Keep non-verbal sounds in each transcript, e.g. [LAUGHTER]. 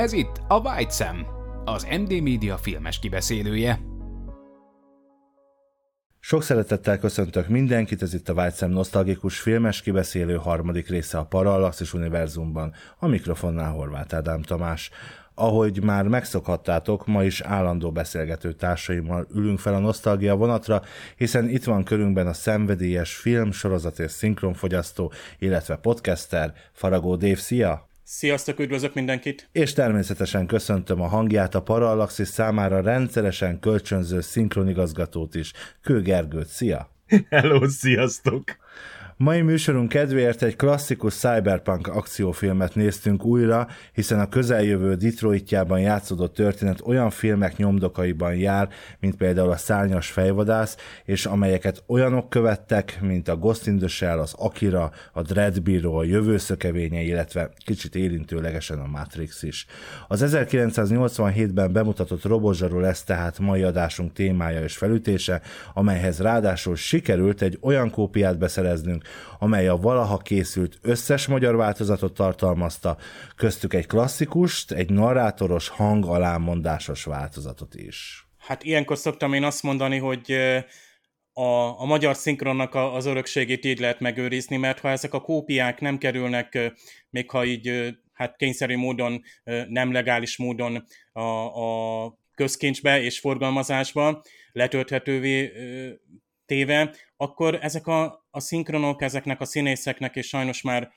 Ez itt a White Sam, az MD Media filmes kibeszélője. Sok szeretettel köszöntök mindenkit, ez itt a Vágyszem nosztalgikus filmes kibeszélő harmadik része a Parallaxis univerzumban. A mikrofonnál Horváth Ádám Tamás. Ahogy már megszokhattátok, ma is állandó beszélgető társaimmal ülünk fel a nosztalgia vonatra, hiszen itt van körünkben a szenvedélyes film, sorozat és szinkronfogyasztó, illetve podcaster Faragó Dév. Szia! Sziasztok, üdvözlök mindenkit! És természetesen köszöntöm a hangját a Parallaxis számára rendszeresen kölcsönző szinkronigazgatót is, Kő Gergőt. Szia! [LAUGHS] Hello, sziasztok! Mai műsorunk kedvéért egy klasszikus cyberpunk akciófilmet néztünk újra, hiszen a közeljövő Detroitjában játszódott történet olyan filmek nyomdokaiban jár, mint például a Szárnyas fejvadász, és amelyeket olyanok követtek, mint a Ghost in the Shell, az Akira, a Dread Bureau, a Jövőszökevénye, illetve kicsit érintőlegesen a Matrix is. Az 1987-ben bemutatott robotzsaró lesz tehát mai adásunk témája és felütése, amelyhez ráadásul sikerült egy olyan kópiát beszereznünk, amely a valaha készült összes magyar változatot tartalmazta, köztük egy klasszikust, egy narrátoros hang alámondásos változatot is. Hát ilyenkor szoktam én azt mondani, hogy a, a magyar szinkronnak az örökségét így lehet megőrizni, mert ha ezek a kópiák nem kerülnek, még ha így hát kényszerű módon, nem legális módon a, a közkincsbe és forgalmazásba letölthetővé téve, akkor ezek a, a szinkronok, ezeknek a színészeknek, és sajnos már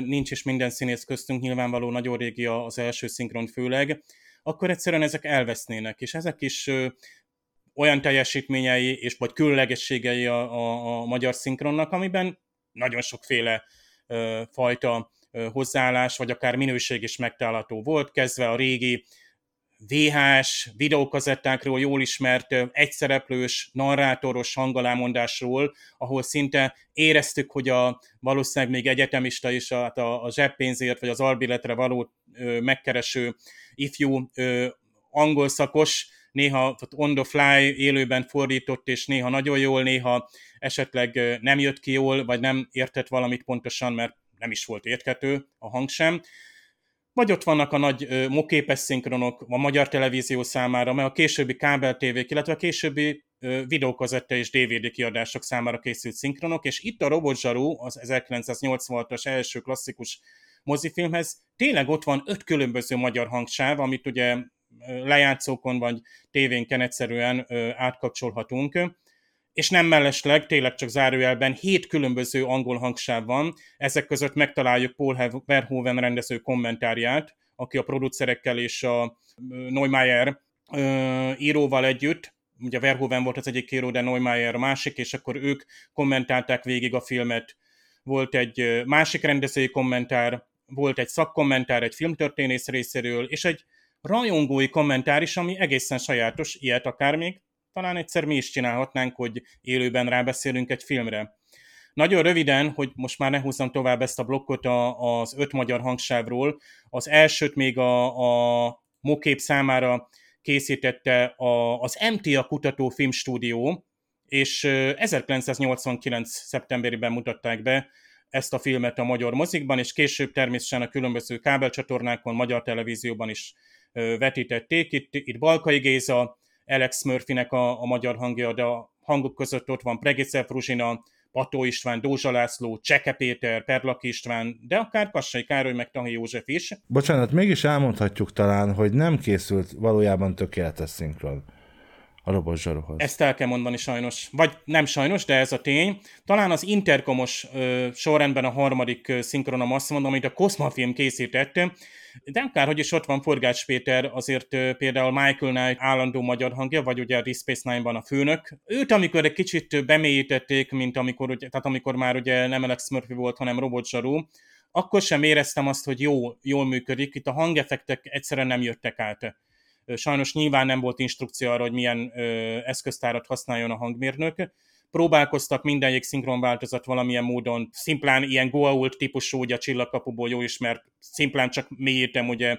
nincs is minden színész köztünk, nyilvánvaló nagyon régi az első szinkron főleg, akkor egyszerűen ezek elvesznének, és ezek is olyan teljesítményei és vagy különlegességei a, a, a magyar szinkronnak, amiben nagyon sokféle fajta ö, hozzáállás, vagy akár minőség is megtalálható volt, kezdve a régi VHS videókazettákról jól ismert egyszereplős, narrátoros hangalámondásról, ahol szinte éreztük, hogy a valószínűleg még egyetemista is a, hát a, a zseppénzért vagy az albiletre való ö, megkereső ifjú ö, angol szakos, néha on the fly élőben fordított, és néha nagyon jól, néha esetleg nem jött ki jól, vagy nem értett valamit pontosan, mert nem is volt érthető a hang sem vagy ott vannak a nagy ö, moképes szinkronok a magyar televízió számára, mert a későbbi kábeltévék, illetve a későbbi ö, videókazetta és DVD kiadások számára készült szinkronok, és itt a Robotzsarú, az 1986-as első klasszikus mozifilmhez tényleg ott van öt különböző magyar hangsáv, amit ugye lejátszókon vagy tévénken egyszerűen átkapcsolhatunk és nem mellesleg, tényleg csak zárójelben, hét különböző angol hangsáv van, ezek között megtaláljuk Paul Verhoeven rendező kommentárját, aki a producerekkel és a Neumeier íróval együtt, ugye Verhoeven volt az egyik író, de Neumeier a másik, és akkor ők kommentálták végig a filmet. Volt egy másik rendezői kommentár, volt egy szakkommentár egy filmtörténész részéről, és egy rajongói kommentár is, ami egészen sajátos, ilyet akár még talán egyszer mi is csinálhatnánk, hogy élőben rábeszélünk egy filmre. Nagyon röviden, hogy most már ne húzzam tovább ezt a blokkot a, az öt magyar hangsávról, az elsőt még a, a Mokép számára készítette a, az MTA Kutató Filmstúdió, és 1989. szeptemberében mutatták be ezt a filmet a magyar mozikban, és később természetesen a különböző kábelcsatornákon, magyar televízióban is vetítették. Itt, itt Balkai Géza, Alex Murphynek a, a magyar hangja, de a hangok között ott van Pregicev Ruzsina, Pató István, Dózsa László, Cseke Péter, Perlak István, de akár Kassai Károly, meg Tahi József is. Bocsánat, mégis elmondhatjuk talán, hogy nem készült valójában tökéletes szinkron. A robot zsaruhoz. Ezt el kell mondani sajnos. Vagy nem sajnos, de ez a tény. Talán az Intercomos ö, sorrendben a harmadik ö, szinkronom azt mondom, amit a Cosma film készített, de akárhogy is ott van Forgács Péter, azért például Michael Knight állandó magyar hangja, vagy ugye a Deep Space Nine-ban a főnök. Őt, amikor egy kicsit bemélyítették, mint amikor, ugye, tehát amikor már ugye nem Alex Murphy volt, hanem Robot Zsaru, akkor sem éreztem azt, hogy jó, jól működik. Itt a hangeffektek egyszerűen nem jöttek át. Sajnos nyilván nem volt instrukció arra, hogy milyen ö, eszköztárat használjon a hangmérnök. Próbálkoztak mindenjék szinkron változat valamilyen módon, szimplán ilyen Goa'uld típusú, ugye a csillagkapuból jó ismert, szimplán csak mélyítem, ugye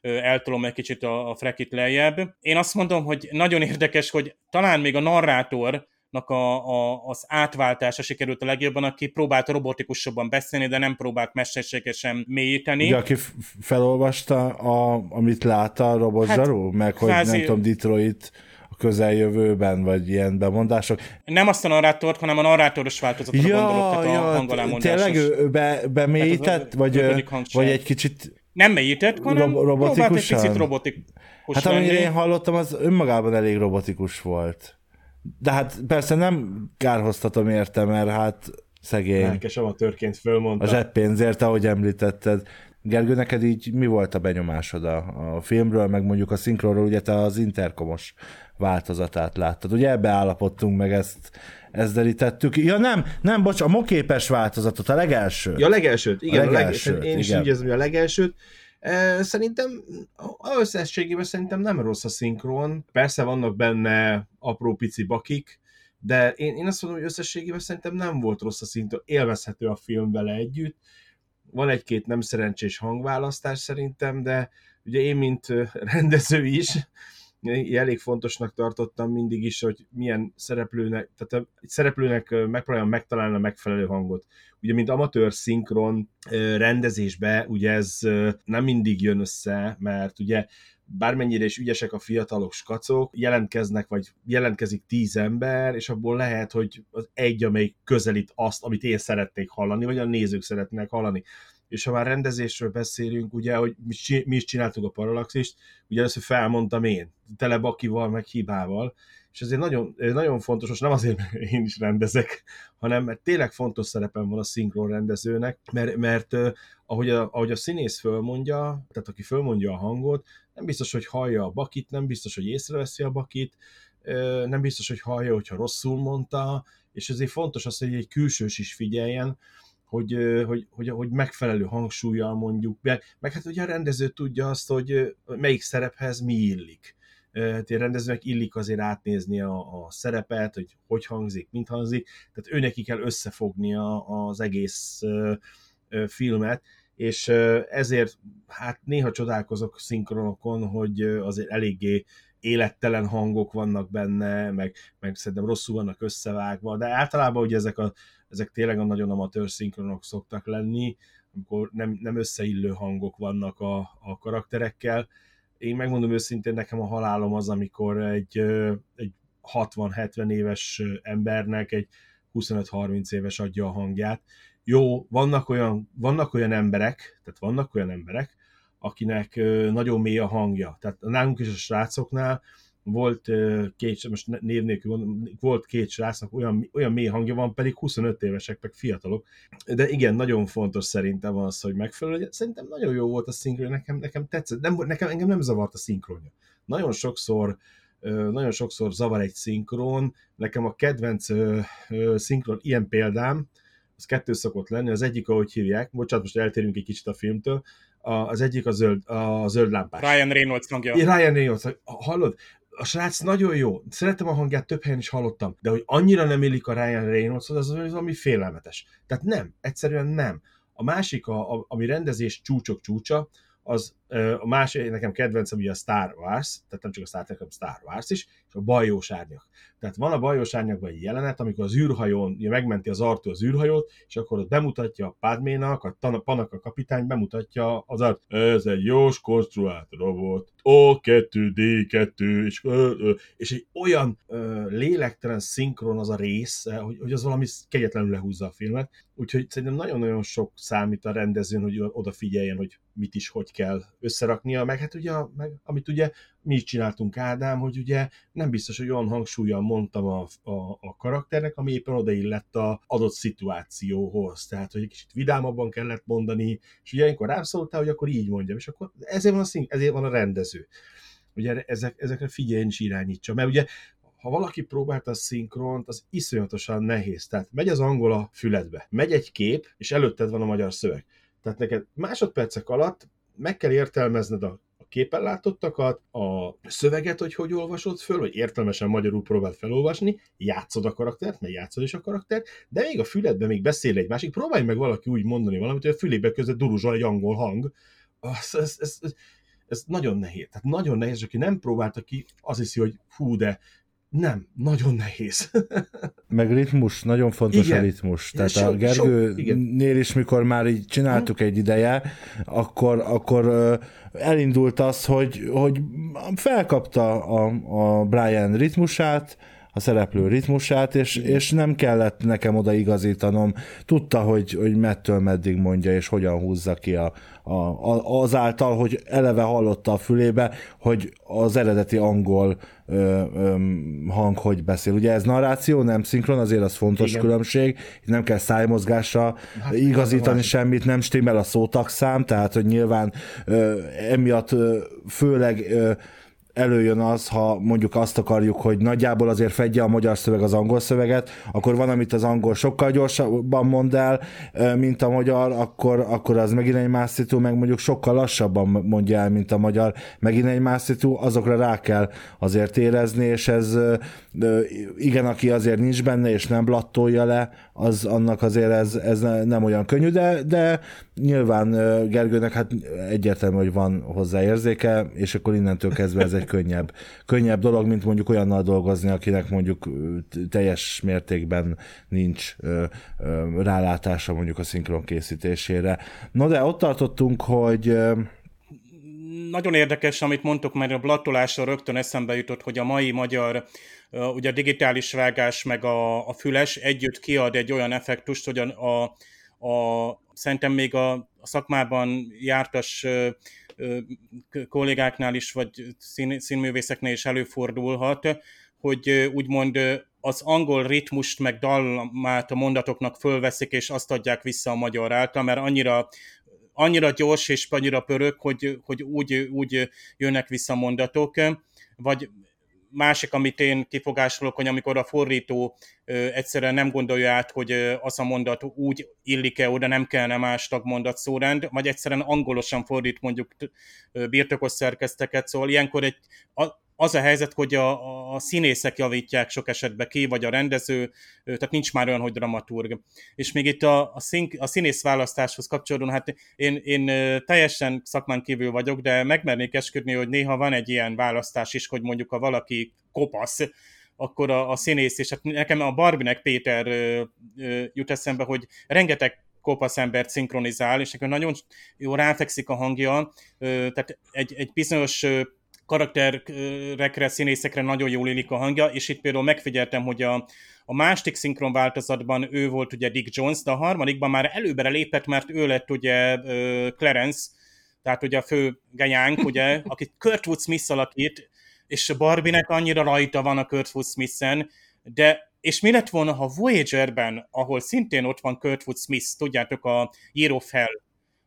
eltolom egy kicsit a, a frekit lejjebb. Én azt mondom, hogy nagyon érdekes, hogy talán még a narrátor, a, a, az átváltása sikerült a legjobban, aki próbált robotikusabban beszélni, de nem próbált mesterségesen mélyíteni. Ugye, aki felolvasta, a, amit látta a robot hát, meg hogy kvázi... nem tudom, Detroit közeljövőben, vagy ilyen bemondások. Nem azt a narrátort, hanem a narrátoros változatra ja, gondolok, tehát ja, a hangolámondásos. Tényleg ő be, bemélyített, vagy, vagy egy kicsit nem mélyített, hanem ro- robotikusan? egy picit robotikus Hát amire én hallottam, az önmagában elég robotikus volt. De hát persze nem kárhoztatom érte, mert hát szegény. Lelkes amatőrként fölmondta. A zseppénzért, ahogy említetted. Gergő, neked így mi volt a benyomásod a, a filmről, meg mondjuk a szinkronról, ugye te az interkomos változatát láttad. Ugye ebbe állapodtunk meg, ezt, ezt derítettük. Ja nem, nem, bocs, a moképes változatot, a legelsőt. Ja, a legelsőt, igen. A legelsőt, a leg... Én is igen. úgy érzem, hogy a legelsőt. Szerintem a összességében szerintem nem rossz a szinkron. Persze vannak benne apró pici bakik, de én, én azt mondom, hogy összességében szerintem nem volt rossz a szinkron. Élvezhető a film vele együtt. Van egy-két nem szerencsés hangválasztás szerintem, de ugye én, mint [LAUGHS] rendező is, elég fontosnak tartottam mindig is, hogy milyen szereplőnek, tehát egy szereplőnek megpróbálja megtalálni a megfelelő hangot. Ugye, mint amatőr szinkron rendezésbe, ugye ez nem mindig jön össze, mert ugye bármennyire is ügyesek a fiatalok skacok, jelentkeznek, vagy jelentkezik tíz ember, és abból lehet, hogy az egy, amelyik közelít azt, amit én szeretnék hallani, vagy a nézők szeretnék hallani. És ha már rendezésről beszélünk, ugye, hogy mi is csináltuk a Parallaxist, ugye először felmondtam én, tele bakival, meg hibával, és ezért nagyon, nagyon fontos, most nem azért, mert én is rendezek, hanem mert tényleg fontos szerepem van a szinkron rendezőnek, mert, mert ahogy, a, ahogy a színész fölmondja, tehát aki fölmondja a hangot, nem biztos, hogy hallja a bakit, nem biztos, hogy észreveszi a bakit, nem biztos, hogy hallja, hogyha rosszul mondta, és ezért fontos az, hogy egy külsős is figyeljen, hogy, hogy, hogy, hogy megfelelő hangsúlyjal mondjuk be, meg hát ugye a rendező tudja azt, hogy melyik szerephez mi illik. Rendezőnek illik azért átnézni a, a szerepet, hogy hogy hangzik, mint hangzik, tehát ő neki kell összefognia az egész filmet, és ezért hát néha csodálkozok szinkronokon, hogy azért eléggé élettelen hangok vannak benne, meg, meg szerintem rosszul vannak összevágva, de általában ugye ezek, a, ezek tényleg a nagyon amatőr szinkronok szoktak lenni, amikor nem, nem összeillő hangok vannak a, a karakterekkel. Én megmondom őszintén, nekem a halálom az, amikor egy, egy 60-70 éves embernek egy 25-30 éves adja a hangját. Jó, vannak olyan, vannak olyan emberek, tehát vannak olyan emberek, akinek nagyon mély a hangja. Tehát nálunk is a srácoknál volt két, most név nélkül volt két srácnak olyan, olyan mély hangja van, pedig 25 évesek, meg fiatalok. De igen, nagyon fontos szerintem az, hogy megfelelő. Szerintem nagyon jó volt a szinkron, nekem, nekem tetszett, nem, nekem, engem nem zavart a szinkronja. Nagyon sokszor nagyon sokszor zavar egy szinkron. Nekem a kedvenc szinkron ilyen példám, az kettő szokott lenni. Az egyik, ahogy hívják, bocsánat, most eltérünk egy kicsit a filmtől, az egyik a zöld, a zöld lámpás. Ryan Reynolds hangja. Ryan Reynolds, hallod? A srác nagyon jó, szeretem a hangját, több helyen is hallottam, de hogy annyira nem illik a Ryan Reynolds, az valami félelmetes. Tehát nem, egyszerűen nem. A másik, a, ami rendezés csúcsok csúcsa, az a másik, nekem kedvencem ugye a Star Wars, tehát nem csak a Star Trek, hanem Star Wars is, és a bajós árnyak. Tehát van a bajós árnyakban egy jelenet, amikor az űrhajón, ugye megmenti az Artó az űrhajót, és akkor ott bemutatja a Padménak, a Panak a kapitány bemutatja az art, ez egy jós konstruált robot, O2D2, és, ö, ö, és egy olyan ö, lélektelen szinkron az a rész, hogy, hogy az valami kegyetlenül lehúzza a filmet, úgyhogy szerintem nagyon-nagyon sok számít a rendezőn, hogy odafigyeljen, hogy mit is, hogy kell összeraknia, meg hát ugye, meg, amit ugye mi is csináltunk Ádám, hogy ugye nem biztos, hogy olyan hangsúlyan mondtam a, a, a karakternek, ami éppen odaillett a adott szituációhoz. Tehát, hogy egy kicsit vidámabban kellett mondani, és ugye ilyenkor rám szóltál, hogy akkor így mondjam, és akkor ezért van a, szín, ezért van a rendező. Ugye ezek, ezekre figyelj és irányítsa, mert ugye ha valaki próbálta a szinkront, az iszonyatosan nehéz. Tehát megy az angol a füledbe, megy egy kép, és előtted van a magyar szöveg. Tehát neked másodpercek alatt meg kell értelmezned a képen látottakat, a szöveget, hogy hogy olvasod föl, vagy értelmesen magyarul próbáld felolvasni, játszod a karaktert, mert játszod is a karaktert, de még a füledben még beszél egy másik, próbálj meg valaki úgy mondani valamit, hogy a fülébe között duruzsol egy angol hang. Ez, ez, ez, ez, ez nagyon nehéz. Tehát nagyon nehéz, aki nem próbálta ki, az hiszi, hogy hú, de nem, nagyon nehéz. [LAUGHS] Meg ritmus, nagyon fontos igen. a ritmus. Tehát so, a Gergőnél is, mikor már így csináltuk egy ideje, akkor, akkor elindult az, hogy, hogy felkapta a, a Brian ritmusát, a szereplő ritmusát, és, és nem kellett nekem oda igazítanom. Tudta, hogy, hogy mettől meddig mondja, és hogyan húzza ki a, a, a, azáltal, hogy eleve hallotta a fülébe, hogy az eredeti angol ö, ö, hang hogy beszél. Ugye ez narráció, nem szinkron, azért az fontos Igen. különbség, nem kell szájmozgásra hát, igazítani semmit, nem stimmel a szótakszám, tehát hogy nyilván ö, emiatt ö, főleg ö, előjön az, ha mondjuk azt akarjuk, hogy nagyjából azért fedje a magyar szöveg az angol szöveget, akkor van, amit az angol sokkal gyorsabban mond el, mint a magyar, akkor, akkor az megint egy más szitu, meg mondjuk sokkal lassabban mondja el, mint a magyar, megint egy más szitu, azokra rá kell azért érezni, és ez igen, aki azért nincs benne, és nem blattolja le, az annak azért ez, ez nem olyan könnyű, de, de nyilván Gergőnek hát egyértelmű, hogy van hozzá érzéke, és akkor innentől kezdve ez egy [LAUGHS] könnyebb, könnyebb dolog, mint mondjuk olyannal dolgozni, akinek mondjuk teljes mértékben nincs rálátása mondjuk a szinkron készítésére. No de ott tartottunk, hogy nagyon érdekes, amit mondtuk, mert a blattolásra rögtön eszembe jutott, hogy a mai magyar ugye a digitális vágás meg a, a füles együtt kiad egy olyan effektust, hogy a, a, a szerintem még a, a szakmában jártas kollégáknál is, vagy szín, színművészeknél is előfordulhat, hogy úgymond az angol ritmust meg dalmát a mondatoknak fölveszik, és azt adják vissza a magyar által, mert annyira annyira gyors és annyira pörög, hogy, hogy úgy, úgy jönnek vissza mondatok, vagy másik, amit én kifogásolok, hogy amikor a fordító egyszerűen nem gondolja át, hogy az a mondat úgy illik-e oda, nem kellene más tagmondat szórend, vagy egyszerűen angolosan fordít mondjuk birtokos szerkezteket, szóval ilyenkor egy, az a helyzet, hogy a, a színészek javítják sok esetben ki, vagy a rendező, tehát nincs már olyan, hogy dramaturg. És még itt a, a, szín, a színész választáshoz kapcsolódóan, hát én, én teljesen szakmán kívül vagyok, de megmernék esküdni, hogy néha van egy ilyen választás is, hogy mondjuk ha valaki kopasz, akkor a, a színész, és hát nekem a Barbinek Péter ö, ö, jut eszembe, hogy rengeteg kopasz embert szinkronizál, és akkor nagyon jó ráfekszik a hangja, ö, tehát egy, egy bizonyos karakterekre, színészekre nagyon jól illik a hangja, és itt például megfigyeltem, hogy a, a másik szinkron változatban ő volt ugye Dick Jones, de a harmadikban már előbbre lépett, mert ő lett ugye Clarence, tehát ugye a fő genyánk, ugye, [LAUGHS] akit Kurtwood Smith alakít, és Barbie-nek annyira rajta van a Kurtwood Smith-en, de és mi lett volna, ha Voyager-ben, ahol szintén ott van Kurtwood Smith, tudjátok, a író fel,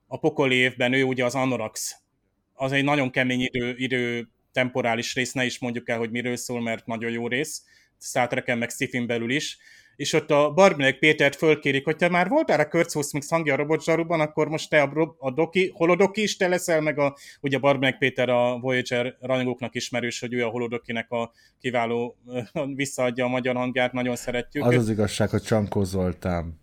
a pokoli évben ő ugye az Anorax az egy nagyon kemény idő, idő temporális rész, ne is mondjuk el, hogy miről szól, mert nagyon jó rész, trek meg sci belül is, és ott a Barbinek Pétert fölkérik, hogy te már voltál a Kurtz Mix hangja a robotzsaruban, akkor most te a, a doki, holodoki is te leszel, meg a, ugye Barbinek Péter a Voyager rajongóknak ismerős, hogy ő a holodokinek a kiváló, [LAUGHS] visszaadja a magyar hangját, nagyon szeretjük. Az az igazság, hogy Csankó Zoltán.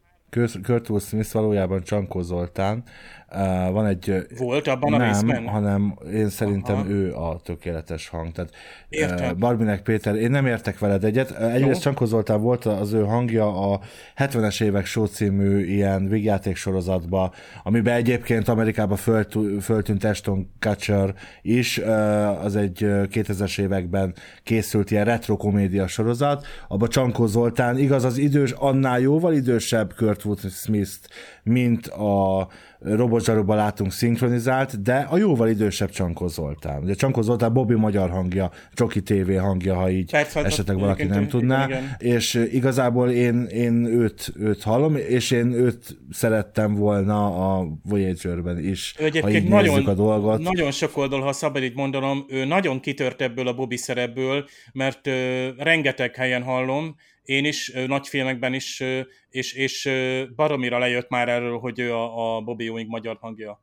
Kurt Smith valójában Csankó Zoltán, Uh, van egy... Volt abban nem, a részben? hanem én szerintem Aha. ő a tökéletes hang. Tehát Értem. Uh, Barbinek Péter, én nem értek veled egyet. Egyrészt Csankó Zoltán volt az ő hangja a 70-es évek show című ilyen végjáték sorozatba, amiben egyébként Amerikában fölt, föltűnt Ashton Kutcher is, uh, az egy 2000-es években készült ilyen retro komédia sorozat, abban Csankó Zoltán, igaz az idős, annál jóval idősebb Kurtwood Smith-t, mint a robotzsaruban látunk szinkronizált, de a jóval idősebb Csankó Zoltán. Ugye Csankó Zoltán Bobby magyar hangja, Csoki TV hangja, ha így Persze, hát esetleg valaki nem tudná, igen, igen. és igazából én, én őt, őt hallom, és én őt szerettem volna a Voyager-ben is, ő ha így nagyon, a dolgot. Nagyon sok oldal, ha szabad így mondanom, ő nagyon kitört ebből a Bobby szerepből, mert ö, rengeteg helyen hallom, én is, nagy filmekben is, és, és baromira lejött már erről, hogy ő a, a Bobby Ewing magyar hangja.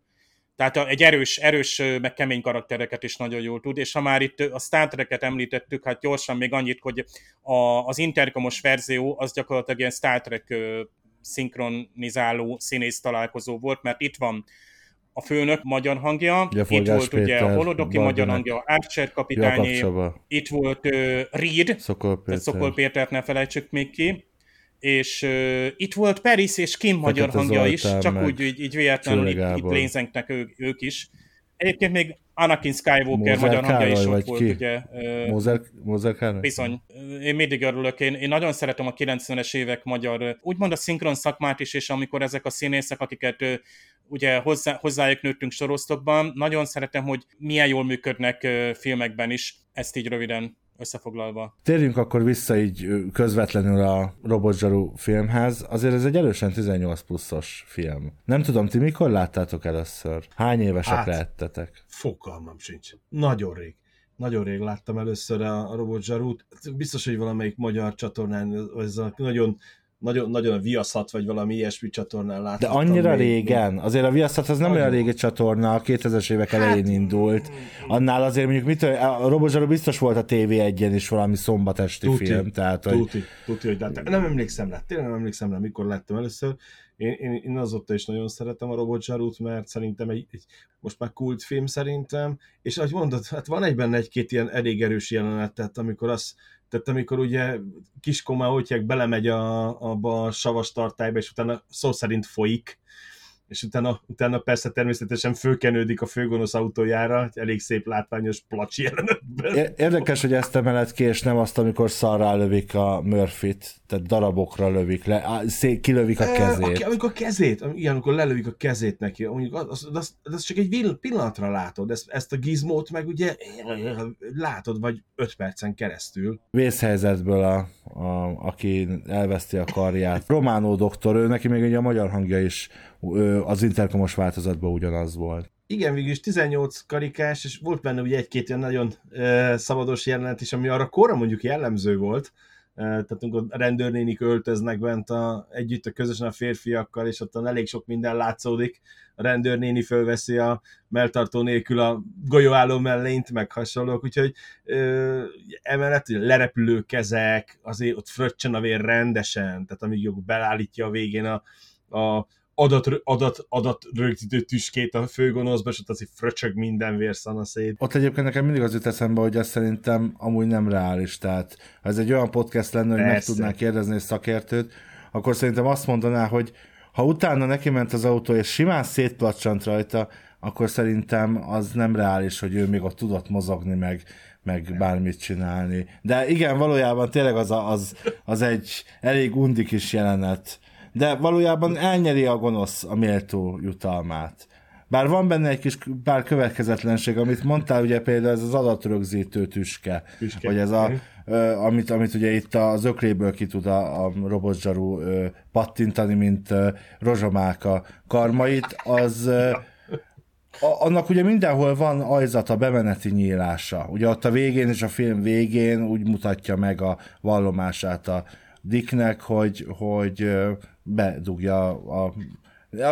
Tehát egy erős, erős, meg kemény karaktereket is nagyon jól tud, és ha már itt a Star Trek-et említettük, hát gyorsan még annyit, hogy a, az interkomos verzió az gyakorlatilag ilyen Star Trek szinkronizáló színész találkozó volt, mert itt van a főnök magyar hangja, ugye, itt volt Péter, ugye a Holodoki magyar hangja, Archer kapitányi, itt volt uh, Reed, Szokol, Péter. Szokol Pétert ne felejtsük még ki, és uh, itt volt Peris és Kim Fekete magyar hangja Zoltán, is, csak úgy így, így véletlenül itt, itt lézengnek ők, ők is. Egyébként még Anakin Skywalker Mózer magyar hangja is ott volt, ki? ugye. Mózer, Mózer Károly? Bizony. Én mindig örülök. Én, én nagyon szeretem a 90-es évek magyar, úgymond a szinkron szakmát is, és amikor ezek a színészek, akiket ugye hozzá, hozzájuk nőttünk sorosztokban, nagyon szeretem, hogy milyen jól működnek filmekben is, ezt így röviden összefoglalva. Térjünk akkor vissza így közvetlenül a Robotzsaru filmhez. Azért ez egy erősen 18 pluszos film. Nem tudom, ti mikor láttátok először? Hány évesek hát, lehettetek? Fogalmam sincs. Nagyon rég. Nagyon rég láttam először a Robotzsarút. Biztos, hogy valamelyik magyar csatornán, ez a nagyon nagyon, nagyon a Viaszat, vagy valami ilyesmi csatornán láttam. De annyira még, régen? Azért a Viaszat az nem nagyon. olyan régi csatorna, a 2000-es évek hát, elején indult. Annál azért mondjuk mit, a Robozsaró biztos volt a TV1-en is valami szombatesti tuti, film. Tehát, tuti, hogy... tuti, hogy láttam. Nem emlékszem rá, tényleg nem emlékszem rá, mikor láttam először. Én, én, én azóta is nagyon szeretem a Robot Zsarút, mert szerintem egy, egy, most már kultfilm szerintem, és ahogy mondod, hát van egy benne egy-két ilyen elég erős jelenet, tehát amikor az, tehát amikor ugye kiskomá hogy belemegy a, abba a savas tartályba, és utána szó szerint folyik, és utána, utána persze természetesen fölkenődik a főgonosz autójára, egy elég szép látványos placsi jelenetben. Érdekes, hogy ezt emelet ki, és nem azt, amikor szarrá lövik a Murphy-t, tehát darabokra lövik le, szé, kilövik a kezét. E, amikor a kezét, igen, amikor lelövik a kezét neki, mondjuk az, az, az, az csak egy pillanatra látod, ezt, ezt a gizmót meg ugye látod, vagy öt percen keresztül. Vészhelyzetből, a, a, aki elveszti a karját. Románó doktor, ő neki még ugye a magyar hangja is az interkomos változatban ugyanaz volt. Igen, végülis 18 karikás, és volt benne ugye egy-két ilyen nagyon uh, szabados jelenet is, ami arra korra mondjuk jellemző volt, tehát amikor a rendőrnénik öltöznek bent a, együtt a közösen a férfiakkal, és ott elég sok minden látszódik. A rendőrnéni fölveszi a melltartó nélkül a golyóálló mellényt, meg hasonlók, úgyhogy ö, emellett ugye lerepülő kezek, azért ott fröccsen a vér rendesen, tehát amíg belállítja a végén a, a adat, adat, adat rögzítő tüskét a főgonoszba, és ott azért fröcsög minden vérszana szét. Ott egyébként nekem mindig az jut eszembe, hogy ez szerintem amúgy nem reális, tehát ha ez egy olyan podcast lenne, hogy Persze. meg tudnák kérdezni egy szakértőt, akkor szerintem azt mondaná, hogy ha utána neki ment az autó, és simán szétplacsant rajta, akkor szerintem az nem reális, hogy ő még ott tudott mozogni, meg, meg bármit csinálni. De igen, valójában tényleg az, a, az, az egy elég undik is jelenet, de valójában elnyeri a gonosz a méltó jutalmát. Bár van benne egy kis pár következetlenség, amit mondtál, ugye például ez az adatrögzítő tüske, tüske. vagy ez a, ö, amit, amit ugye itt az ökréből ki tud a, a robotzsarú ö, pattintani, mint ö, rozsomáka karmait, az ö, a, annak ugye mindenhol van ajzata, bemeneti nyílása. Ugye ott a végén és a film végén úgy mutatja meg a vallomását a Dicknek, hogy, hogy bedugja a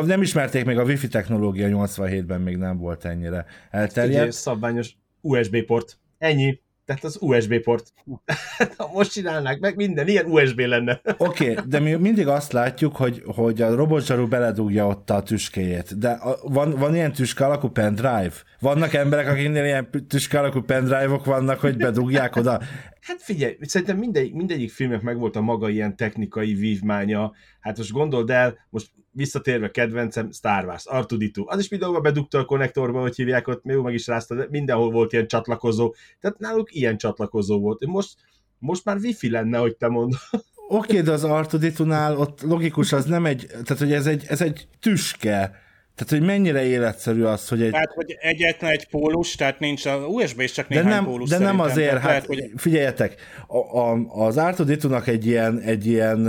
nem ismerték még a wifi technológia 87-ben még nem volt ennyire elterjedt. Ugye, szabványos USB port. Ennyi. Tehát az USB port. [LAUGHS] Ha most csinálnák meg, minden ilyen USB lenne. [LAUGHS] Oké, okay, de mi mindig azt látjuk, hogy, hogy a robotzsaru beledugja ott a tüskéjét. De a, van, van ilyen tüske alakú pendrive? Vannak emberek, akiknél ilyen tüske alakú pendrive-ok vannak, hogy bedugják oda? Hát figyelj, szerintem mindegy, mindegyik filmnek megvolt a maga ilyen technikai vívmánya. Hát most gondold el, most visszatérve kedvencem, Star Wars, Artuditu. Az is mindenhol bedugta a konnektorba, hogy hívják ott, még meg is rázta, de mindenhol volt ilyen csatlakozó. Tehát náluk ilyen csatlakozó volt. Most, most már wifi lenne, hogy te mondod. Oké, okay, de az Artuditunál ott logikus, az nem egy, tehát hogy ez egy, ez egy tüske, Tehát, hogy mennyire életszerű az, hogy egy... Tehát, hogy egyetlen egy pólus, tehát nincs a USB és csak néhány de nem, pólus De nem azért, tehát hát lehet, hogy... figyeljetek, a, a, az Artuditunak egy ilyen, egy ilyen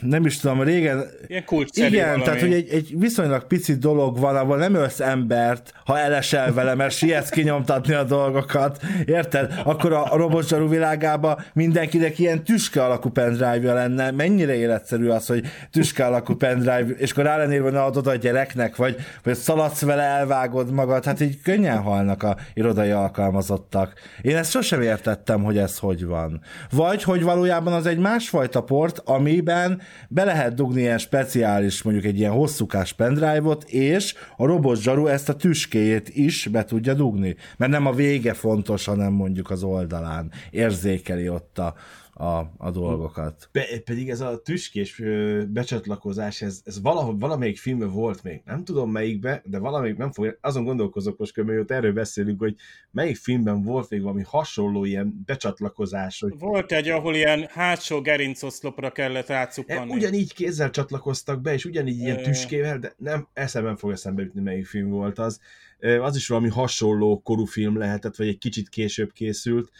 nem is tudom, régen... Ilyen Igen, valami. tehát hogy egy, egy viszonylag pici dolog van, ahol nem ölsz embert, ha elesel vele, mert sietsz kinyomtatni a dolgokat, érted? Akkor a, a robotzsaru világában mindenkinek ilyen tüske alakú pendrive lenne. Mennyire életszerű az, hogy tüske alakú pendrive, és akkor rá lennél, hogy adod a gyereknek, vagy, vagy szaladsz vele, elvágod magad, hát így könnyen halnak a irodai alkalmazottak. Én ezt sosem értettem, hogy ez hogy van. Vagy, hogy valójában az egy másfajta port, amiben amiben be lehet dugni ilyen speciális, mondjuk egy ilyen hosszúkás pendrive-ot, és a robot ezt a tüskéjét is be tudja dugni. Mert nem a vége fontos, hanem mondjuk az oldalán érzékeli ott a, a, a dolgokat. Be, pedig ez a tüskés becsatlakozás, ez, ez valahol, valamelyik filmben volt még, nem tudom melyikbe, de valamelyik nem fog, azon gondolkozok most, hogy erről beszélünk, hogy melyik filmben volt még valami hasonló ilyen becsatlakozás. Hogy... Volt egy, ahol ilyen hátsó gerincoszlopra kellett rácuppanni. Ugyanígy kézzel csatlakoztak be, és ugyanígy ilyen tüskével, de nem, eszemben fog eszembe jutni, melyik film volt az. Az is valami hasonló korú film lehetett, vagy egy kicsit később készült,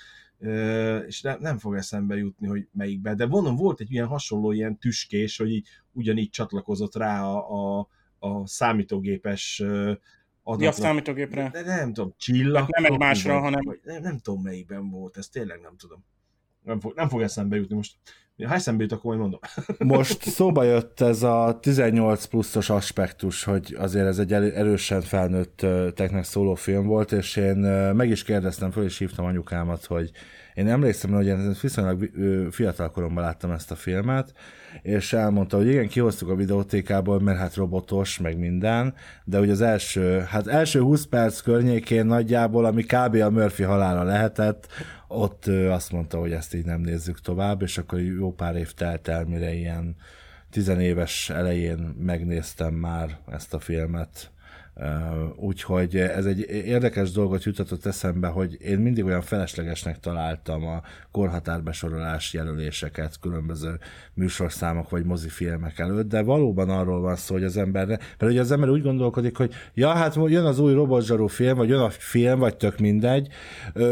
és nem, nem fog eszembe jutni, hogy melyikbe, de mondom, volt egy ilyen hasonló ilyen tüskés, hogy így, ugyanígy csatlakozott rá a, a, a számítógépes adatra. Ja, számítógépre. De, de nem tudom, csillag. Hát nem egymásra, hanem... Vagy, nem, nem tudom, melyikben volt, ez tényleg nem tudom. Nem fog, nem fog eszembe jutni most. Ha eszembe jut, akkor majd mondom. [LAUGHS] Most szóba jött ez a 18 pluszos aspektus, hogy azért ez egy erősen felnőtt teknek szóló film volt, és én meg is kérdeztem föl, és hívtam anyukámat, hogy én emlékszem, hogy én viszonylag fiatal koromban láttam ezt a filmet, és elmondta, hogy igen, kihoztuk a videótékából, mert hát robotos, meg minden, de hogy az első, hát első 20 perc környékén nagyjából, ami kb. a Murphy halála lehetett, ott azt mondta, hogy ezt így nem nézzük tovább, és akkor jó pár év telt el, mire ilyen tizenéves elején megnéztem már ezt a filmet, Úgyhogy ez egy érdekes dolgot jutatott eszembe, hogy én mindig olyan feleslegesnek találtam a korhatárbesorolás jelöléseket különböző műsorszámok vagy mozifilmek előtt, de valóban arról van szó, hogy az ember, mert ugye az ember úgy gondolkodik, hogy ja, hát jön az új robotzsarú film, vagy jön a film, vagy tök mindegy,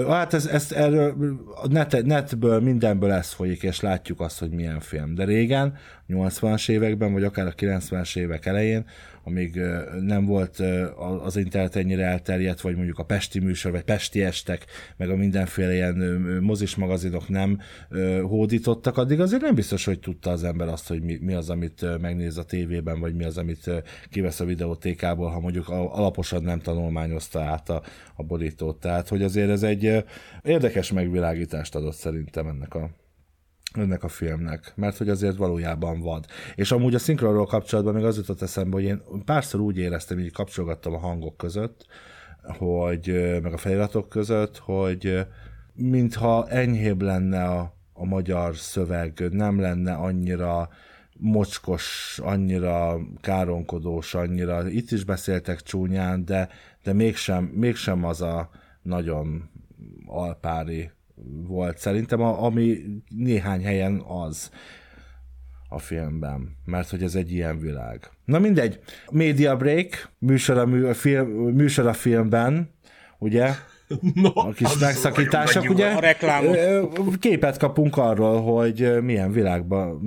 hát ez, ez erről net, netből, mindenből ez folyik, és látjuk azt, hogy milyen film. De régen, 80-as években, vagy akár a 90-es évek elején amíg nem volt az internet ennyire elterjedt, vagy mondjuk a Pesti műsor, vagy Pesti estek, meg a mindenféle ilyen mozis magazinok nem hódítottak, addig azért nem biztos, hogy tudta az ember azt, hogy mi, mi az, amit megnéz a tévében, vagy mi az, amit kivesz a videótékából, ha mondjuk alaposan nem tanulmányozta át a, a borítót. Tehát, hogy azért ez egy érdekes megvilágítást adott szerintem ennek a ennek a filmnek, mert hogy azért valójában vad. És amúgy a szinkronról kapcsolatban még az jutott eszembe, hogy én párszor úgy éreztem, hogy kapcsolgattam a hangok között, hogy, meg a feliratok között, hogy mintha enyhébb lenne a, a magyar szöveg, nem lenne annyira mocskos, annyira káronkodós, annyira, itt is beszéltek csúnyán, de, de mégsem, mégsem az a nagyon alpári volt szerintem, ami néhány helyen az a filmben, mert hogy ez egy ilyen világ. Na mindegy, media break, műsor a, mű, a, film, műsor a filmben, ugye? [LAUGHS] No, a kis megszakítások, ugye? A reklámot. Képet kapunk arról, hogy milyen világba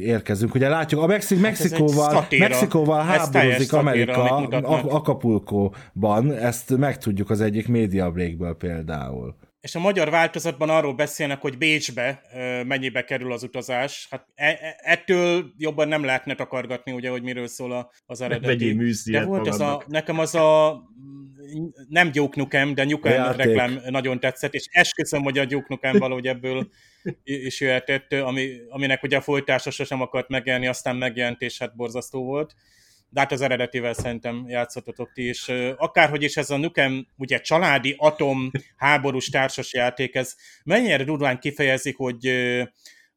érkezünk. Ugye látjuk, a Mexik, hát Mexikóval, Mexikóval háborúzik Amerika Acapulco-ban, ezt megtudjuk az egyik media breakből például és a magyar változatban arról beszélnek, hogy Bécsbe mennyibe kerül az utazás. Hát e, e, ettől jobban nem lehetne takargatni, ugye, hogy miről szól az eredeti. De volt az a, nekem az a nem Duke Nukem, de Nukem reklám nagyon tetszett, és esküszöm, hogy a Duke Nukem valahogy ebből is jöhetett, ami, aminek ugye a folytása sosem akart megjelenni, aztán megjelent, és hát borzasztó volt de hát az eredetivel szerintem játszottatok ti, és akárhogy is ez a Nukem, ugye családi atom háborús társas játék, ez mennyire durván kifejezik, hogy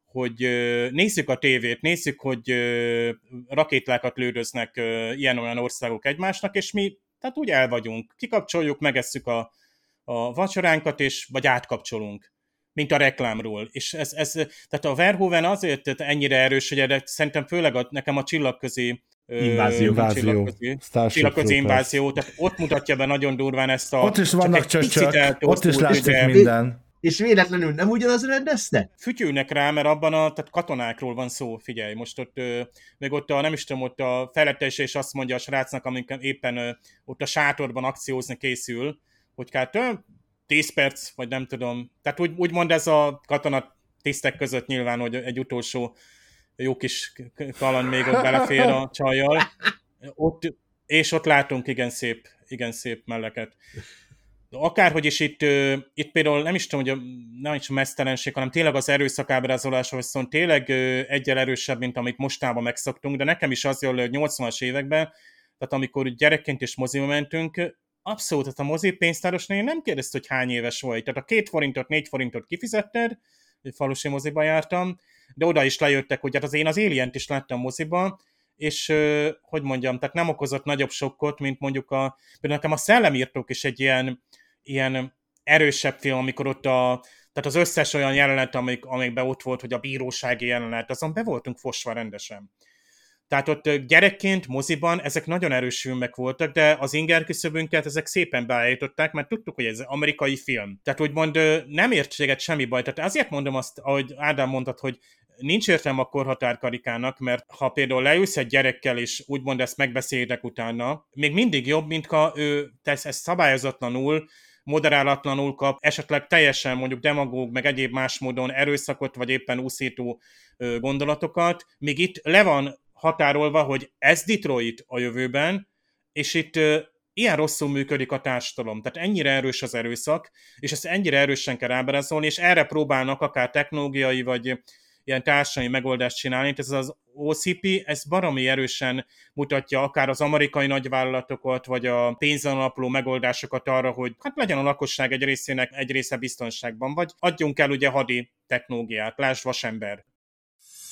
hogy nézzük a tévét, nézzük, hogy rakétlákat lődöznek ilyen-olyan országok egymásnak, és mi tehát úgy el vagyunk, kikapcsoljuk, megesszük a, a vacsoránkat, és vagy átkapcsolunk mint a reklámról. És ez, ez, tehát a Verhoeven azért ennyire erős, hogy erre szerintem főleg a, nekem a csillagközi invázió, invázió. csillagközi invázió, tehát ott mutatja be nagyon durván ezt a... Ott is vannak csöcsök, ott is látszik minden. És véletlenül nem ugyanaz rendezte? Fütyülnek rá, mert abban a tehát katonákról van szó, figyelj, most ott, ö, még ott a, nem is tudom, ott a felettes és azt mondja a srácnak, amikor éppen ö, ott a sátorban akciózni készül, hogy hát ö, 10 perc, vagy nem tudom. Tehát úgy, úgymond ez a katona tisztek között nyilván, hogy egy utolsó jó kis kaland még ott belefér a csajjal. Ott, és ott látunk igen szép, igen szép melleket. Akárhogy is itt, itt például nem is tudom, hogy a, nem is a mesztelenség, hanem tényleg az erőszakábrázolása viszont tényleg egyel erősebb, mint amit mostában megszoktunk, de nekem is az jól, hogy 80-as években, tehát amikor gyerekként is moziba mentünk, abszolút, tehát a mozi pénztárosnél nem kérdezte, hogy hány éves vagy. Tehát a két forintot, négy forintot kifizetted, falusi moziba jártam, de oda is lejöttek, hogy hát az én az alien is láttam moziba, és hogy mondjam, tehát nem okozott nagyobb sokkot, mint mondjuk a, például nekem a szellemírtók is egy ilyen, ilyen erősebb film, amikor ott a, tehát az összes olyan jelenet, amik, amikben ott volt, hogy a bírósági jelenet, azon be voltunk fosva rendesen. Tehát ott gyerekként, moziban ezek nagyon erős filmek voltak, de az inger küszöbünket ezek szépen beállították, mert tudtuk, hogy ez amerikai film. Tehát úgymond nem ért semmi baj. Tehát azért mondom azt, ahogy Ádám mondtad, hogy nincs értelme a korhatárkarikának, mert ha például leülsz egy gyerekkel, és úgymond ezt megbeszéltek utána, még mindig jobb, mint ha ő tesz ezt szabályozatlanul, moderálatlanul kap, esetleg teljesen mondjuk demagóg, meg egyéb más módon erőszakot, vagy éppen úszító gondolatokat, míg itt le van határolva, hogy ez Detroit a jövőben, és itt ilyen rosszul működik a társadalom. Tehát ennyire erős az erőszak, és ezt ennyire erősen kell ábrázolni, és erre próbálnak akár technológiai vagy ilyen társadalmi megoldást csinálni. Ez az OCP, ez baromi erősen mutatja akár az amerikai nagyvállalatokat, vagy a pénzen alapuló megoldásokat arra, hogy hát legyen a lakosság egy részének egy része biztonságban, vagy adjunk el ugye hadi technológiát, lásd vasember.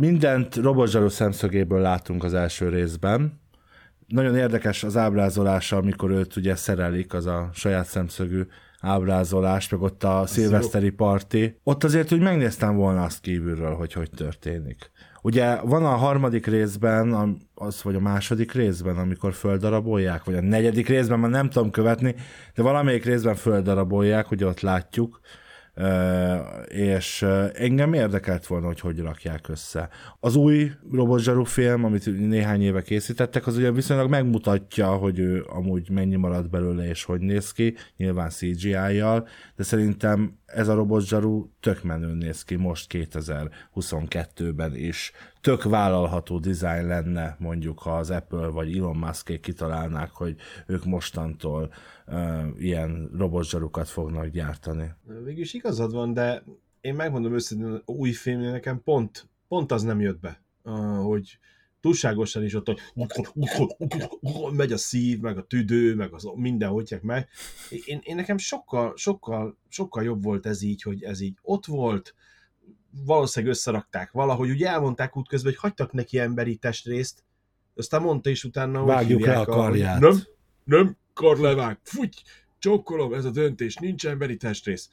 Mindent robotzsaru szemszögéből látunk az első részben. Nagyon érdekes az ábrázolása, amikor őt ugye szerelik, az a saját szemszögű ábrázolás, meg ott a szilveszteri parti. Ott azért úgy megnéztem volna azt kívülről, hogy hogy történik. Ugye van a harmadik részben, az vagy a második részben, amikor földarabolják, vagy a negyedik részben, már nem tudom követni, de valamelyik részben földarabolják, ugye ott látjuk, és engem érdekelt volna, hogy hogy rakják össze. Az új robotzsaru film, amit néhány éve készítettek, az ugye viszonylag megmutatja, hogy ő amúgy mennyi maradt belőle és hogy néz ki, nyilván CGI-jal, de szerintem ez a robotzsaru tök menő néz ki most 2022-ben is. Tök vállalható dizájn lenne, mondjuk, ha az Apple vagy Elon musk kitalálnák, hogy ők mostantól uh, ilyen robotzsarukat fognak gyártani. Végülis igazad van, de én megmondom őszintén, új filmnél nekem pont, pont az nem jött be, hogy túlságosan is ott, hogy megy a szív, meg a tüdő, meg az minden hogyják meg. Én, én nekem sokkal, sokkal, sokkal jobb volt ez így, hogy ez így ott volt, valószínűleg összerakták valahogy, úgy elmondták útközben, hogy hagytak neki emberi testrészt, aztán mondta is utána, hogy Vágjuk le a karját. A, nem, nem, karlevág, futy, csokkolom, ez a döntés, nincs emberi testrész.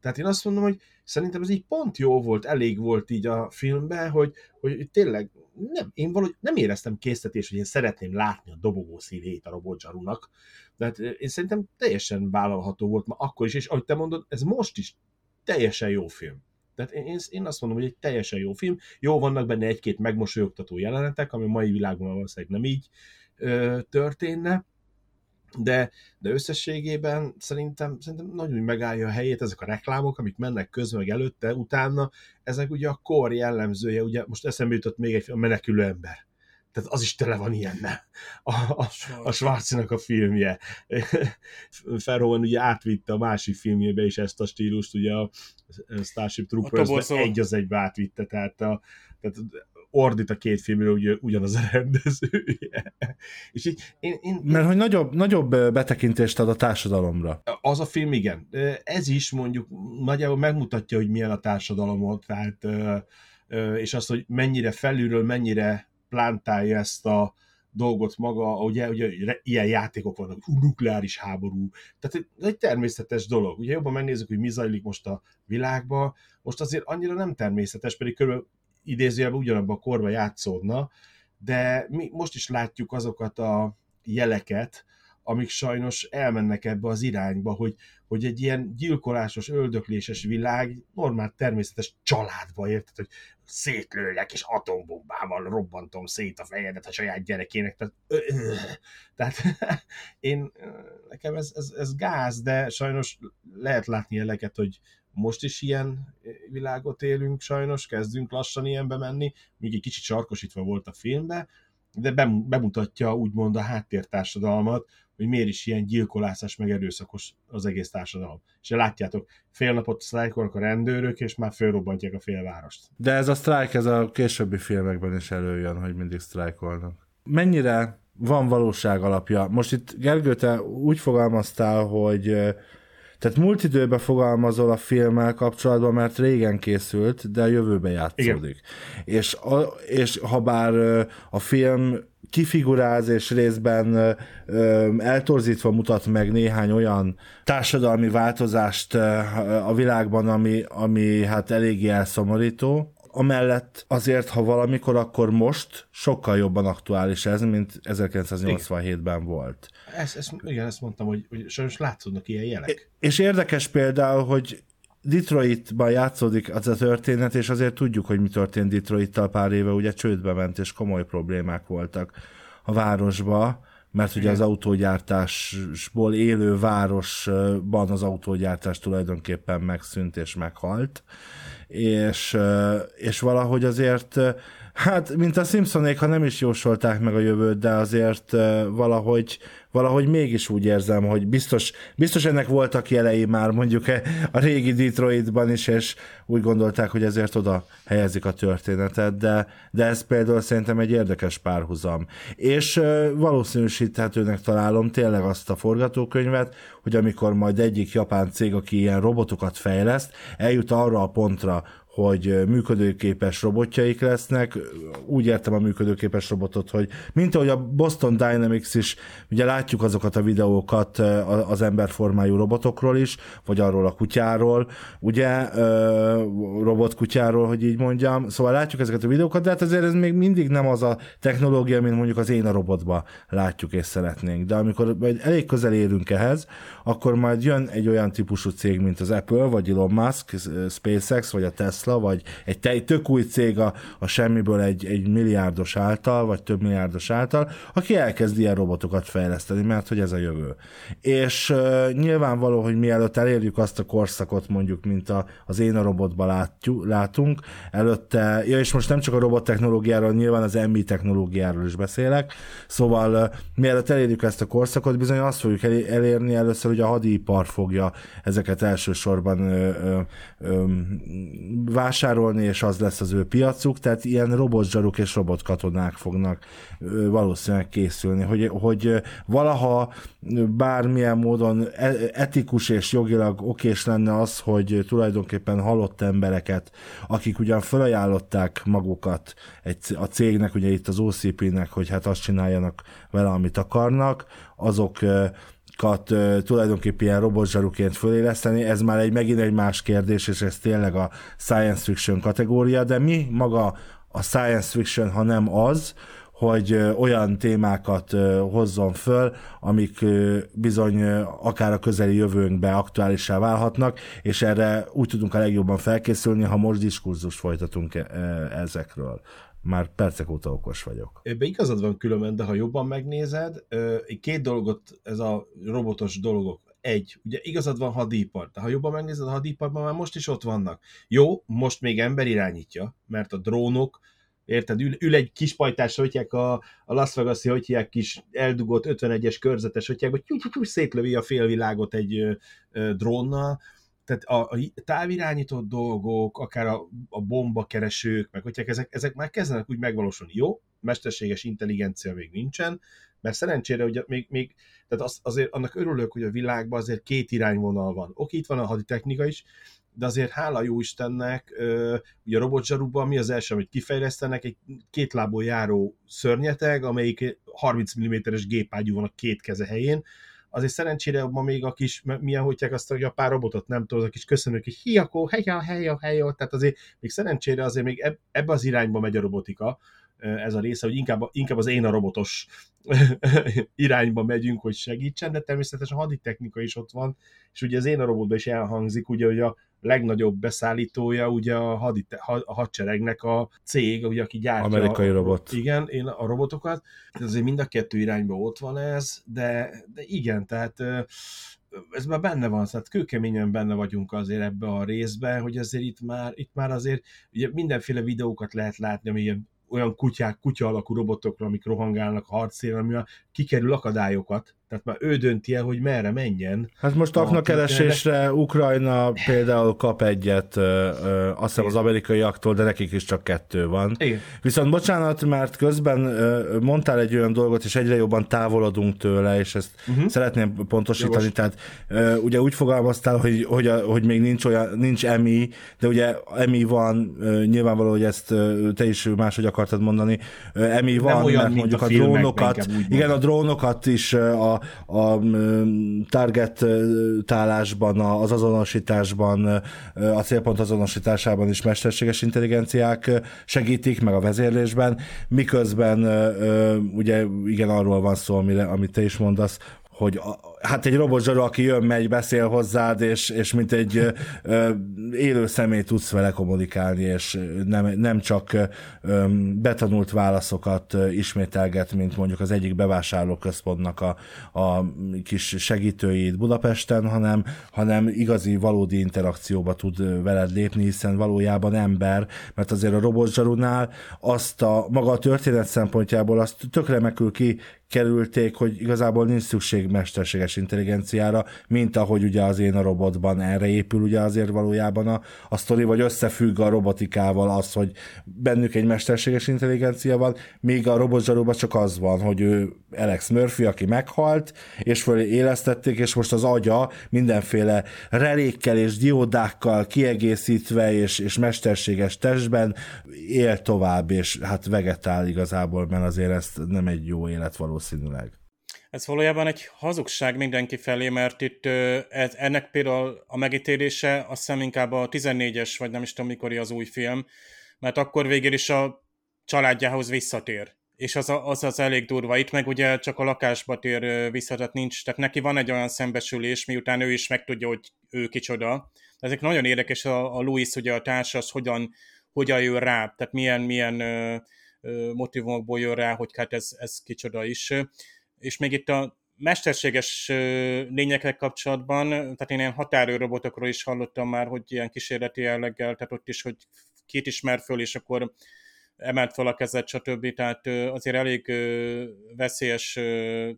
Tehát én azt mondom, hogy szerintem ez így pont jó volt, elég volt így a filmben, hogy, hogy tényleg nem, én valahogy nem éreztem késztetés, hogy én szeretném látni a dobogó szívét a robotzsarunak, de hát én szerintem teljesen vállalható volt ma akkor is, és ahogy te mondod, ez most is teljesen jó film. Tehát én, én azt mondom, hogy egy teljesen jó film. Jó, vannak benne egy-két megmosolyogtató jelenetek, ami a mai világban valószínűleg nem így ö, történne, de, de összességében szerintem, szerintem nagyon megállja a helyét ezek a reklámok, amik mennek közben, meg előtte, utána, ezek ugye a kor jellemzője, ugye most eszembe jutott még egy a menekülő ember. Tehát az is tele van ilyenne. A, a, a Schwarzinak a filmje. [LAUGHS] Ferhoven ugye átvitte a másik filmjébe is ezt a stílust, ugye a Starship Troopers egy az egybe átvitte, tehát, a, tehát ordít a két filmről ugye, ugyanaz a rendezője. És így, én, én, Mert hogy nagyobb, nagyobb betekintést ad a társadalomra. Az a film, igen. Ez is mondjuk nagyjából megmutatja, hogy milyen a társadalomot, tehát és azt, hogy mennyire felülről, mennyire plántálja ezt a dolgot maga, ugye, ugye ilyen játékok vannak, nukleáris háború, tehát egy természetes dolog. Ugye jobban megnézzük, hogy mi zajlik most a világban, most azért annyira nem természetes, pedig körülbelül idézőjelben ugyanabban a korban játszódna, de mi most is látjuk azokat a jeleket, amik sajnos elmennek ebbe az irányba, hogy, hogy egy ilyen gyilkolásos, öldökléses világ normál, természetes családba, érted, hogy szétlőlek, és atombombával robbantom szét a fejedet a saját gyerekének. Tehát, ö, ö, tehát [LAUGHS] én, nekem ez, ez, ez gáz, de sajnos lehet látni jeleket, hogy most is ilyen világot élünk sajnos, kezdünk lassan ilyenbe menni, még egy kicsit sarkosítva volt a filmbe, de bemutatja úgymond a háttértársadalmat, hogy miért is ilyen gyilkolászás meg erőszakos az egész társadalom. És látjátok, fél napot sztrájkolnak a rendőrök, és már fölrobbantják a félvárost. De ez a sztrájk, ez a későbbi filmekben is előjön, hogy mindig sztrájkolnak. Mennyire van valóság alapja? Most itt Gergő, te úgy fogalmaztál, hogy tehát múlt időben fogalmazol a filmmel kapcsolatban, mert régen készült, de a jövőbe játszódik. Igen. És, a, és ha bár a film kifiguráz és részben ö, eltorzítva mutat meg néhány olyan társadalmi változást a világban, ami, ami hát eléggé elszomorító, amellett azért, ha valamikor, akkor most sokkal jobban aktuális ez, mint 1987-ben volt. Ezt, ezt, igen, ezt mondtam, hogy, hogy sajnos látszódnak ilyen jelek. És érdekes például, hogy Detroitban játszódik az a történet, és azért tudjuk, hogy mi történt Detroittal pár éve, ugye csődbe ment, és komoly problémák voltak a városba, mert ugye az autógyártásból élő városban az autógyártás tulajdonképpen megszűnt és meghalt, és, és valahogy azért Hát, mint a Simpsonék, ha nem is jósolták meg a jövőt, de azért valahogy, valahogy mégis úgy érzem, hogy biztos, biztos ennek voltak jelei már mondjuk e, a régi Detroitban is, és úgy gondolták, hogy ezért oda helyezik a történetet, de, de ez például szerintem egy érdekes párhuzam. És valószínűsíthetőnek találom tényleg azt a forgatókönyvet, hogy amikor majd egyik japán cég, aki ilyen robotokat fejleszt, eljut arra a pontra, hogy működőképes robotjaik lesznek. Úgy értem a működőképes robotot, hogy mint ahogy a Boston Dynamics is, ugye látjuk azokat a videókat az emberformájú robotokról is, vagy arról a kutyáról, ugye, robotkutyáról, hogy így mondjam. Szóval látjuk ezeket a videókat, de hát azért ez még mindig nem az a technológia, mint mondjuk az én a robotba látjuk és szeretnénk. De amikor elég közel érünk ehhez, akkor majd jön egy olyan típusú cég, mint az Apple, vagy Elon Musk, SpaceX, vagy a Tesla, Tesla, vagy egy, egy tök új cég a, a semmiből egy, egy milliárdos által, vagy több milliárdos által, aki elkezd ilyen robotokat fejleszteni, mert hogy ez a jövő. És uh, nyilvánvaló, hogy mielőtt elérjük azt a korszakot, mondjuk, mint a, az én a robotban látjuk, látunk, előtte, ja, és most nem csak a robot technológiáról, nyilván az MI technológiáról is beszélek, szóval uh, mielőtt elérjük ezt a korszakot, bizony azt fogjuk elérni először, hogy a hadipar fogja ezeket elsősorban ö, ö, ö, vásárolni, és az lesz az ő piacuk, tehát ilyen robotzsaruk és robotkatonák fognak valószínűleg készülni, hogy, hogy valaha bármilyen módon e, etikus és jogilag okés lenne az, hogy tulajdonképpen halott embereket, akik ugyan felajánlották magukat egy, a cégnek, ugye itt az OCP-nek, hogy hát azt csináljanak vele, amit akarnak, azok kat tulajdonképpen ilyen robotzsaruként föléleszteni, ez már egy megint egy más kérdés, és ez tényleg a science fiction kategória, de mi maga a science fiction, ha nem az, hogy olyan témákat hozzon föl, amik bizony akár a közeli jövőnkbe aktuálisá válhatnak, és erre úgy tudunk a legjobban felkészülni, ha most diskurzust folytatunk ezekről már percek óta okos vagyok. Ebben igazad van különben, de ha jobban megnézed, két dolgot, ez a robotos dolgok, egy, ugye igazad van hadipar, de ha jobban megnézed, a hadiparban már most is ott vannak. Jó, most még ember irányítja, mert a drónok, érted, ül, ül egy kis pajtás, hogy a, a Las Vegas-i, hogy kis eldugott 51-es körzetes, hogy tyú, tyú, szétlövi a félvilágot egy ö, ö, drónnal, tehát a, a távirányított dolgok, akár a, a bombakeresők, meg hogyha ezek, ezek már kezdenek úgy megvalósulni. Jó, mesterséges intelligencia még nincsen, mert szerencsére ugye még, még tehát az, azért annak örülök, hogy a világban azért két irányvonal van. Oké, itt van a haditechnika is, de azért hála jó Istennek, ugye a robotzsarúban mi az első, amit kifejlesztenek, egy két lábon járó szörnyeteg, amelyik 30 mm-es gépágyú van a két keze helyén, azért szerencsére ma még a kis, milyen hogyják azt, hogy a pár robotot nem tudom, a kis köszönők, hogy hiakó, heja, heja, heja, tehát azért még szerencsére azért még ebbe az irányba megy a robotika, ez a része, hogy inkább, inkább az én a robotos [LAUGHS] irányba megyünk, hogy segítsen, de természetesen a haditechnika is ott van, és ugye az én a robotban is elhangzik, ugye, hogy a legnagyobb beszállítója ugye a, hadi, a hadseregnek a cég, ugye, aki gyártja Amerikai a, robot. Igen, én a robotokat. Azért mind a kettő irányba ott van ez, de, de igen, tehát ez már benne van, tehát kőkeményen benne vagyunk azért ebbe a részbe, hogy azért itt már, itt már azért ugye mindenféle videókat lehet látni, ami ilyen olyan kutyák, kutya alakú robotokra, amik rohangálnak a harcéren, ami kikerül akadályokat, tehát már ő dönti el, hogy merre menjen. Hát most aknakeresésre Ukrajna például kap egyet, ö, ö, azt hiszem az amerikaiaktól, de nekik is csak kettő van. Igen. Viszont bocsánat, mert közben ö, mondtál egy olyan dolgot, és egyre jobban távolodunk tőle, és ezt uh-huh. szeretném pontosítani. Jogos. Tehát ö, ugye úgy fogalmaztál, hogy, hogy, a, hogy még nincs olyan, nincs EMI, de ugye EMI van, ö, nyilvánvaló, hogy ezt ö, te is máshogy akartad mondani. EMI van, olyan, mert mondjuk a, a drónokat, igen, a drónokat is a a, target tálásban, az azonosításban, a célpont azonosításában is mesterséges intelligenciák segítik, meg a vezérlésben, miközben ugye igen arról van szó, amire, amit te is mondasz, hogy a, hát egy robotzsaru, aki jön, megy, beszél hozzád, és, és mint egy ö, élő személy tudsz vele kommunikálni, és nem, nem csak ö, betanult válaszokat ismételget, mint mondjuk az egyik bevásárlóközpontnak a, a kis segítőit Budapesten, hanem, hanem igazi, valódi interakcióba tud veled lépni, hiszen valójában ember, mert azért a robotzsarunál azt a maga a történet szempontjából azt tök remekül ki kerülték, hogy igazából nincs szükség mesterséges intelligenciára, mint ahogy ugye az én a robotban erre épül ugye azért valójában a, a sztori, vagy összefügg a robotikával az, hogy bennük egy mesterséges intelligencia van, míg a robotzsaróban csak az van, hogy ő Alex Murphy, aki meghalt, és föl élesztették, és most az agya mindenféle relékkel és diódákkal kiegészítve, és, és mesterséges testben él tovább, és hát vegetál igazából, mert azért ez nem egy jó élet valószínűleg. Ez valójában egy hazugság mindenki felé, mert itt ez, ennek például a megítélése azt hiszem inkább a 14-es, vagy nem is tudom mikor az új film, mert akkor végül is a családjához visszatér. És az, az az elég durva. Itt meg ugye csak a lakásba tér vissza, tehát nincs, tehát neki van egy olyan szembesülés, miután ő is megtudja, hogy ő kicsoda. Ezek nagyon érdekes, a, a Louis, ugye a társas, hogyan, hogyan jön rá, tehát milyen, milyen motivumokból jön rá, hogy hát ez, ez kicsoda is és még itt a mesterséges lényekkel kapcsolatban, tehát én ilyen határőrobotokról is hallottam már, hogy ilyen kísérleti jelleggel, tehát ott is, hogy két ismer föl, és akkor emelt fel a kezet, stb. Tehát azért elég veszélyes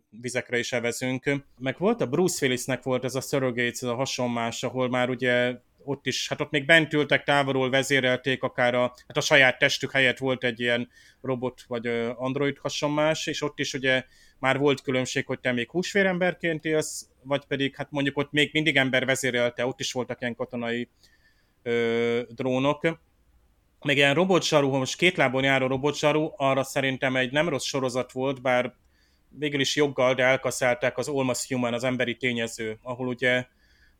vizekre is evezünk. Meg volt a Bruce Willisnek volt ez a Surrogates, ez a hasonlás, ahol már ugye ott is, hát ott még bent ültek, távolról vezérelték, akár a, hát a saját testük helyett volt egy ilyen robot vagy android hasonlás, és ott is ugye már volt különbség, hogy te még húsvéremberként élsz, vagy pedig hát mondjuk ott még mindig ember vezérelte, ott is voltak ilyen katonai ö, drónok. Még ilyen robotsaru, most két lábon járó robotsaru, arra szerintem egy nem rossz sorozat volt, bár végül is joggal, de elkaszálták az Almost Human, az emberi tényező, ahol ugye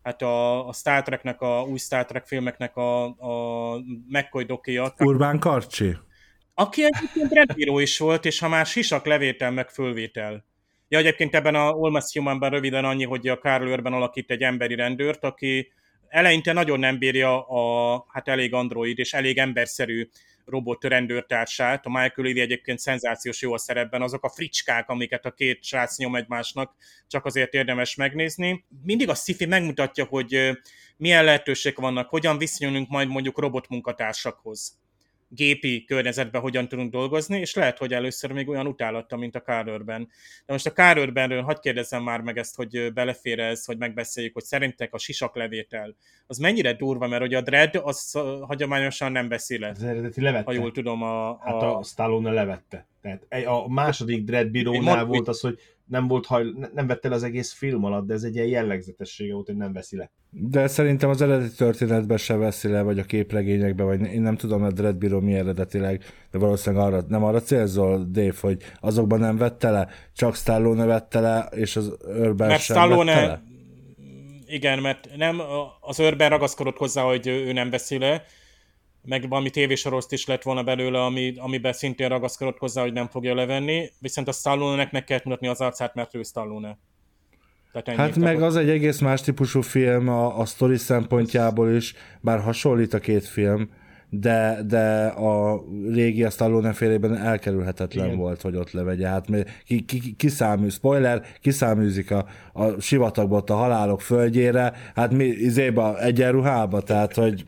hát a, a Star Treknek, a új Star Trek filmeknek a, a McCoy dokia. Urbán Karcsi? Aki egyébként rendbíró is volt, és ha már sisak levétel meg fölvétel. Ja, egyébként ebben a Almost Humanben röviden annyi, hogy a Carl Urban alakít egy emberi rendőrt, aki eleinte nagyon nem bírja a hát elég android és elég emberszerű robot rendőrtársát. A Michael Levy egyébként szenzációs jó a szerepben, azok a fricskák, amiket a két srác nyom egymásnak, csak azért érdemes megnézni. Mindig a sci megmutatja, hogy milyen lehetőségek vannak, hogyan viszonyulunk majd mondjuk robot munkatársakhoz gépi környezetben hogyan tudunk dolgozni, és lehet, hogy először még olyan utálatta, mint a Kárőrben. De most a Kárőrbenről hagyd kérdezzem már meg ezt, hogy belefér ez, hogy megbeszéljük, hogy szerintek a sisaklevétel az mennyire durva, mert hogy a Dread az hagyományosan nem beszél. Az eredeti levette. Ha jól tudom, a... a... Hát a Stallone levette. Tehát a második Dread bírónál mond, volt az, hogy nem volt haj, nem vette el az egész film alatt, de ez egy ilyen jellegzetessége volt, hogy nem veszi le. De szerintem az eredeti történetben se veszi le, vagy a képregényekben, vagy én nem tudom, a Dread Bíró mi eredetileg, de valószínűleg arra, nem arra célzol, Dave, hogy azokban nem vette le, csak Stallone vette le, és az Urban Mert sem Stallone, vette le? Igen, mert nem, az Urban ragaszkodott hozzá, hogy ő nem veszi le, meg valami tévésoroszt is lett volna belőle, ami, amiben szintén ragaszkodott hozzá, hogy nem fogja levenni, viszont a Stallone-nek meg kellett mutatni az arcát, mert ő Stallone. Tehát hát meg az egy egész más típusú film a, a sztori szempontjából is, bár hasonlít a két film, de, de a régi a Stallone félében elkerülhetetlen Igen. volt, hogy ott levegye. Hát ki, ki, kiszámű, spoiler, kiszáműzik a, a sivatagba a halálok földjére, hát mi izéba egyenruhába, tehát hogy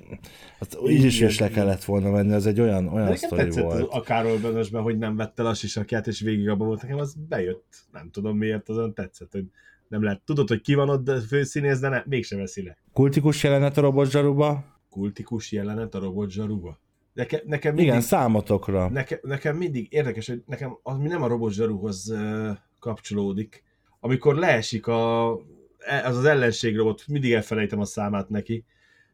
Hát így is is le kellett volna menni, ez egy olyan, olyan sztori volt. a Carol Bönösben, hogy nem vette a sisakját, és végig abban volt nekem, az bejött. Nem tudom miért, azon tetszett, hogy nem lehet. Tudod, hogy ki van ott de főszínész, de ne, mégsem veszi le. Kultikus jelenet a robotzsaruba? Kultikus jelenet a robotzsaruba? Neke, nekem mindig, Igen, számotokra. Neke, nekem mindig érdekes, hogy nekem az mi nem a robotzsaruhoz uh, kapcsolódik. Amikor leesik a, e, az az ellenség robot, mindig elfelejtem a számát neki,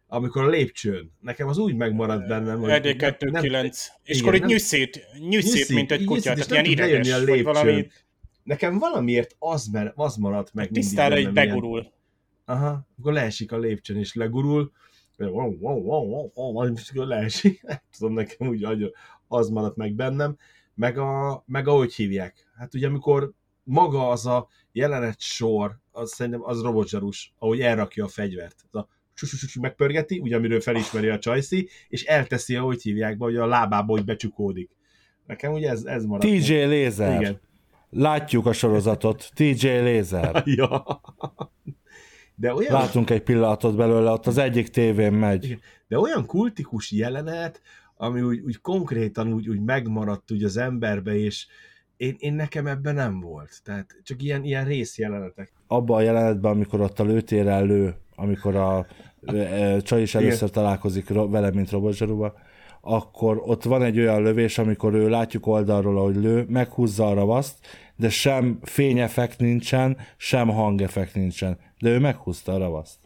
amikor a lépcsőn. Nekem az úgy megmaradt bennem, hogy... Erdély 9 És akkor egy nyűszét, nyűszét, mint egy kutya, tehát ilyen ideges, a vagy valami... Nekem valamiért az, mert az maradt meg mindig Tisztára egy begurul. Ilyen... Aha, akkor leesik a lépcsőn és legurul, wow, wow, wow, wow, majd leesik, [LAUGHS] nem tudom, nekem úgy az maradt meg bennem, meg, a, meg ahogy hívják. Hát ugye amikor maga az a jelenet sor, az szerintem az robotzsarus, ahogy elrakja a fegyvert. Az a megpörgeti, ugye amiről felismeri a csajszi, és elteszi, ahogy hívják be, hogy a lábába hogy becsukódik. Nekem ugye ez, ez maradt. TJ Lézer. Igen. Látjuk a sorozatot. TJ Lézer. [LAUGHS] ja. De olyan... Látunk egy pillanatot belőle, ott az egyik tévén megy. De olyan kultikus jelenet, ami úgy, úgy konkrétan úgy, úgy megmaradt úgy az emberbe, és én, én nekem ebben nem volt. Tehát csak ilyen, ilyen részjelenetek. Abban a jelenetben, amikor ott a lőtérrel lő, amikor a csaj is először Igen. találkozik vele, mint robotzsaruba, akkor ott van egy olyan lövés, amikor ő látjuk oldalról, ahogy lő, meghúzza a ravaszt, de sem fényeffekt nincsen, sem hangeffekt nincsen. De ő meghúzta a ravaszt.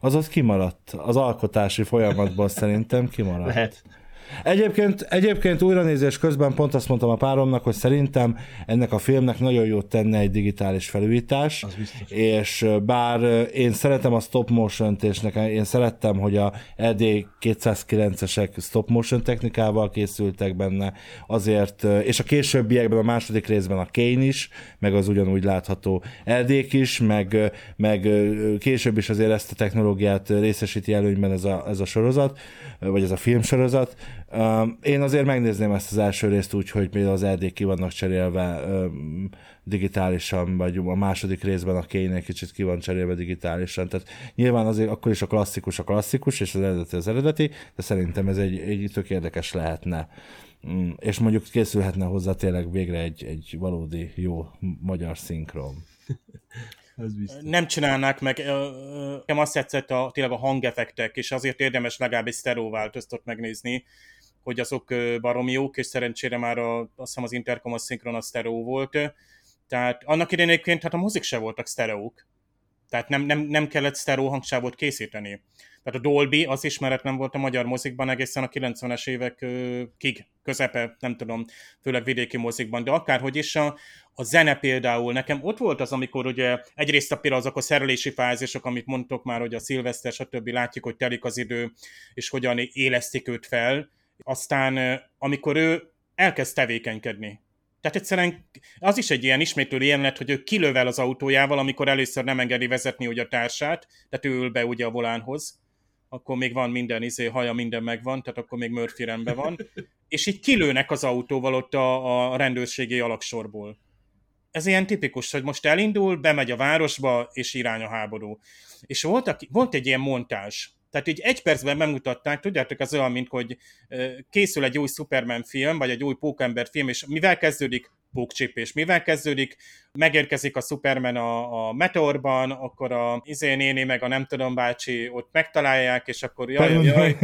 Az ott kimaradt. Az alkotási folyamatban szerintem kimaradt. Lehet. Egyébként, egyébként újranézés közben pont azt mondtam a páromnak, hogy szerintem ennek a filmnek nagyon jót tenne egy digitális felújítás, és bár én szeretem a stop motion és nekem, én szerettem, hogy a ED 209-esek stop motion technikával készültek benne, azért, és a későbbiekben, a második részben a Kane is, meg az ugyanúgy látható ed is, meg, meg később is azért ezt a technológiát részesíti előnyben ez a, ez a sorozat, vagy ez a filmsorozat, én azért megnézném ezt az első részt úgy, hogy például az erdék ki vannak cserélve digitálisan, vagy a második részben a kénye kicsit ki van cserélve digitálisan. Tehát nyilván azért akkor is a klasszikus a klasszikus, és az eredeti az eredeti, de szerintem ez egy, egy tök érdekes lehetne. Mm, és mondjuk készülhetne hozzá tényleg végre egy, egy valódi jó magyar szinkron. [LAUGHS] nem csinálnák meg, nekem azt tetszett a, tényleg a hangeffektek, és azért érdemes legalább egy stereo változtat megnézni, hogy azok baromi jók, és szerencsére már a, azt hiszem az Intercom a szinkron a stereo volt. Tehát annak idején egyébként hát a mozik se voltak sztereók. Tehát nem, nem, nem kellett stereo hangsávot készíteni. Tehát a Dolby az ismeretlen volt a magyar mozikban egészen a 90-es évek kig, közepe, nem tudom, főleg vidéki mozikban, de akárhogy is a, a zene például, nekem ott volt az, amikor ugye egyrészt a például azok a szerelési fázisok, amit mondtok már, hogy a szilveszter, stb. látjuk, hogy telik az idő, és hogyan élesztik őt fel, aztán amikor ő elkezd tevékenykedni. Tehát egyszerűen az is egy ilyen ismétlő jelenet, hogy ő kilövel az autójával, amikor először nem engedi vezetni ugye a társát, tehát ő ül be ugye a volánhoz, akkor még van minden izé, haja, minden megvan, tehát akkor még Murphy rendben van, [LAUGHS] és így kilőnek az autóval ott a, a rendőrségi alaksorból. Ez ilyen tipikus, hogy most elindul, bemegy a városba, és irány a háború. És volt, volt egy ilyen montázs, Tehát így egy percben bemutatták, tudjátok, az olyan, mint hogy készül egy új Superman film, vagy egy új Pókember film, és mivel kezdődik? pókcsipés. Mivel kezdődik? Megérkezik a Superman a, a meteorban, akkor a izé néni meg a nem tudom bácsi ott megtalálják, és akkor jaj, jaj, [LAUGHS]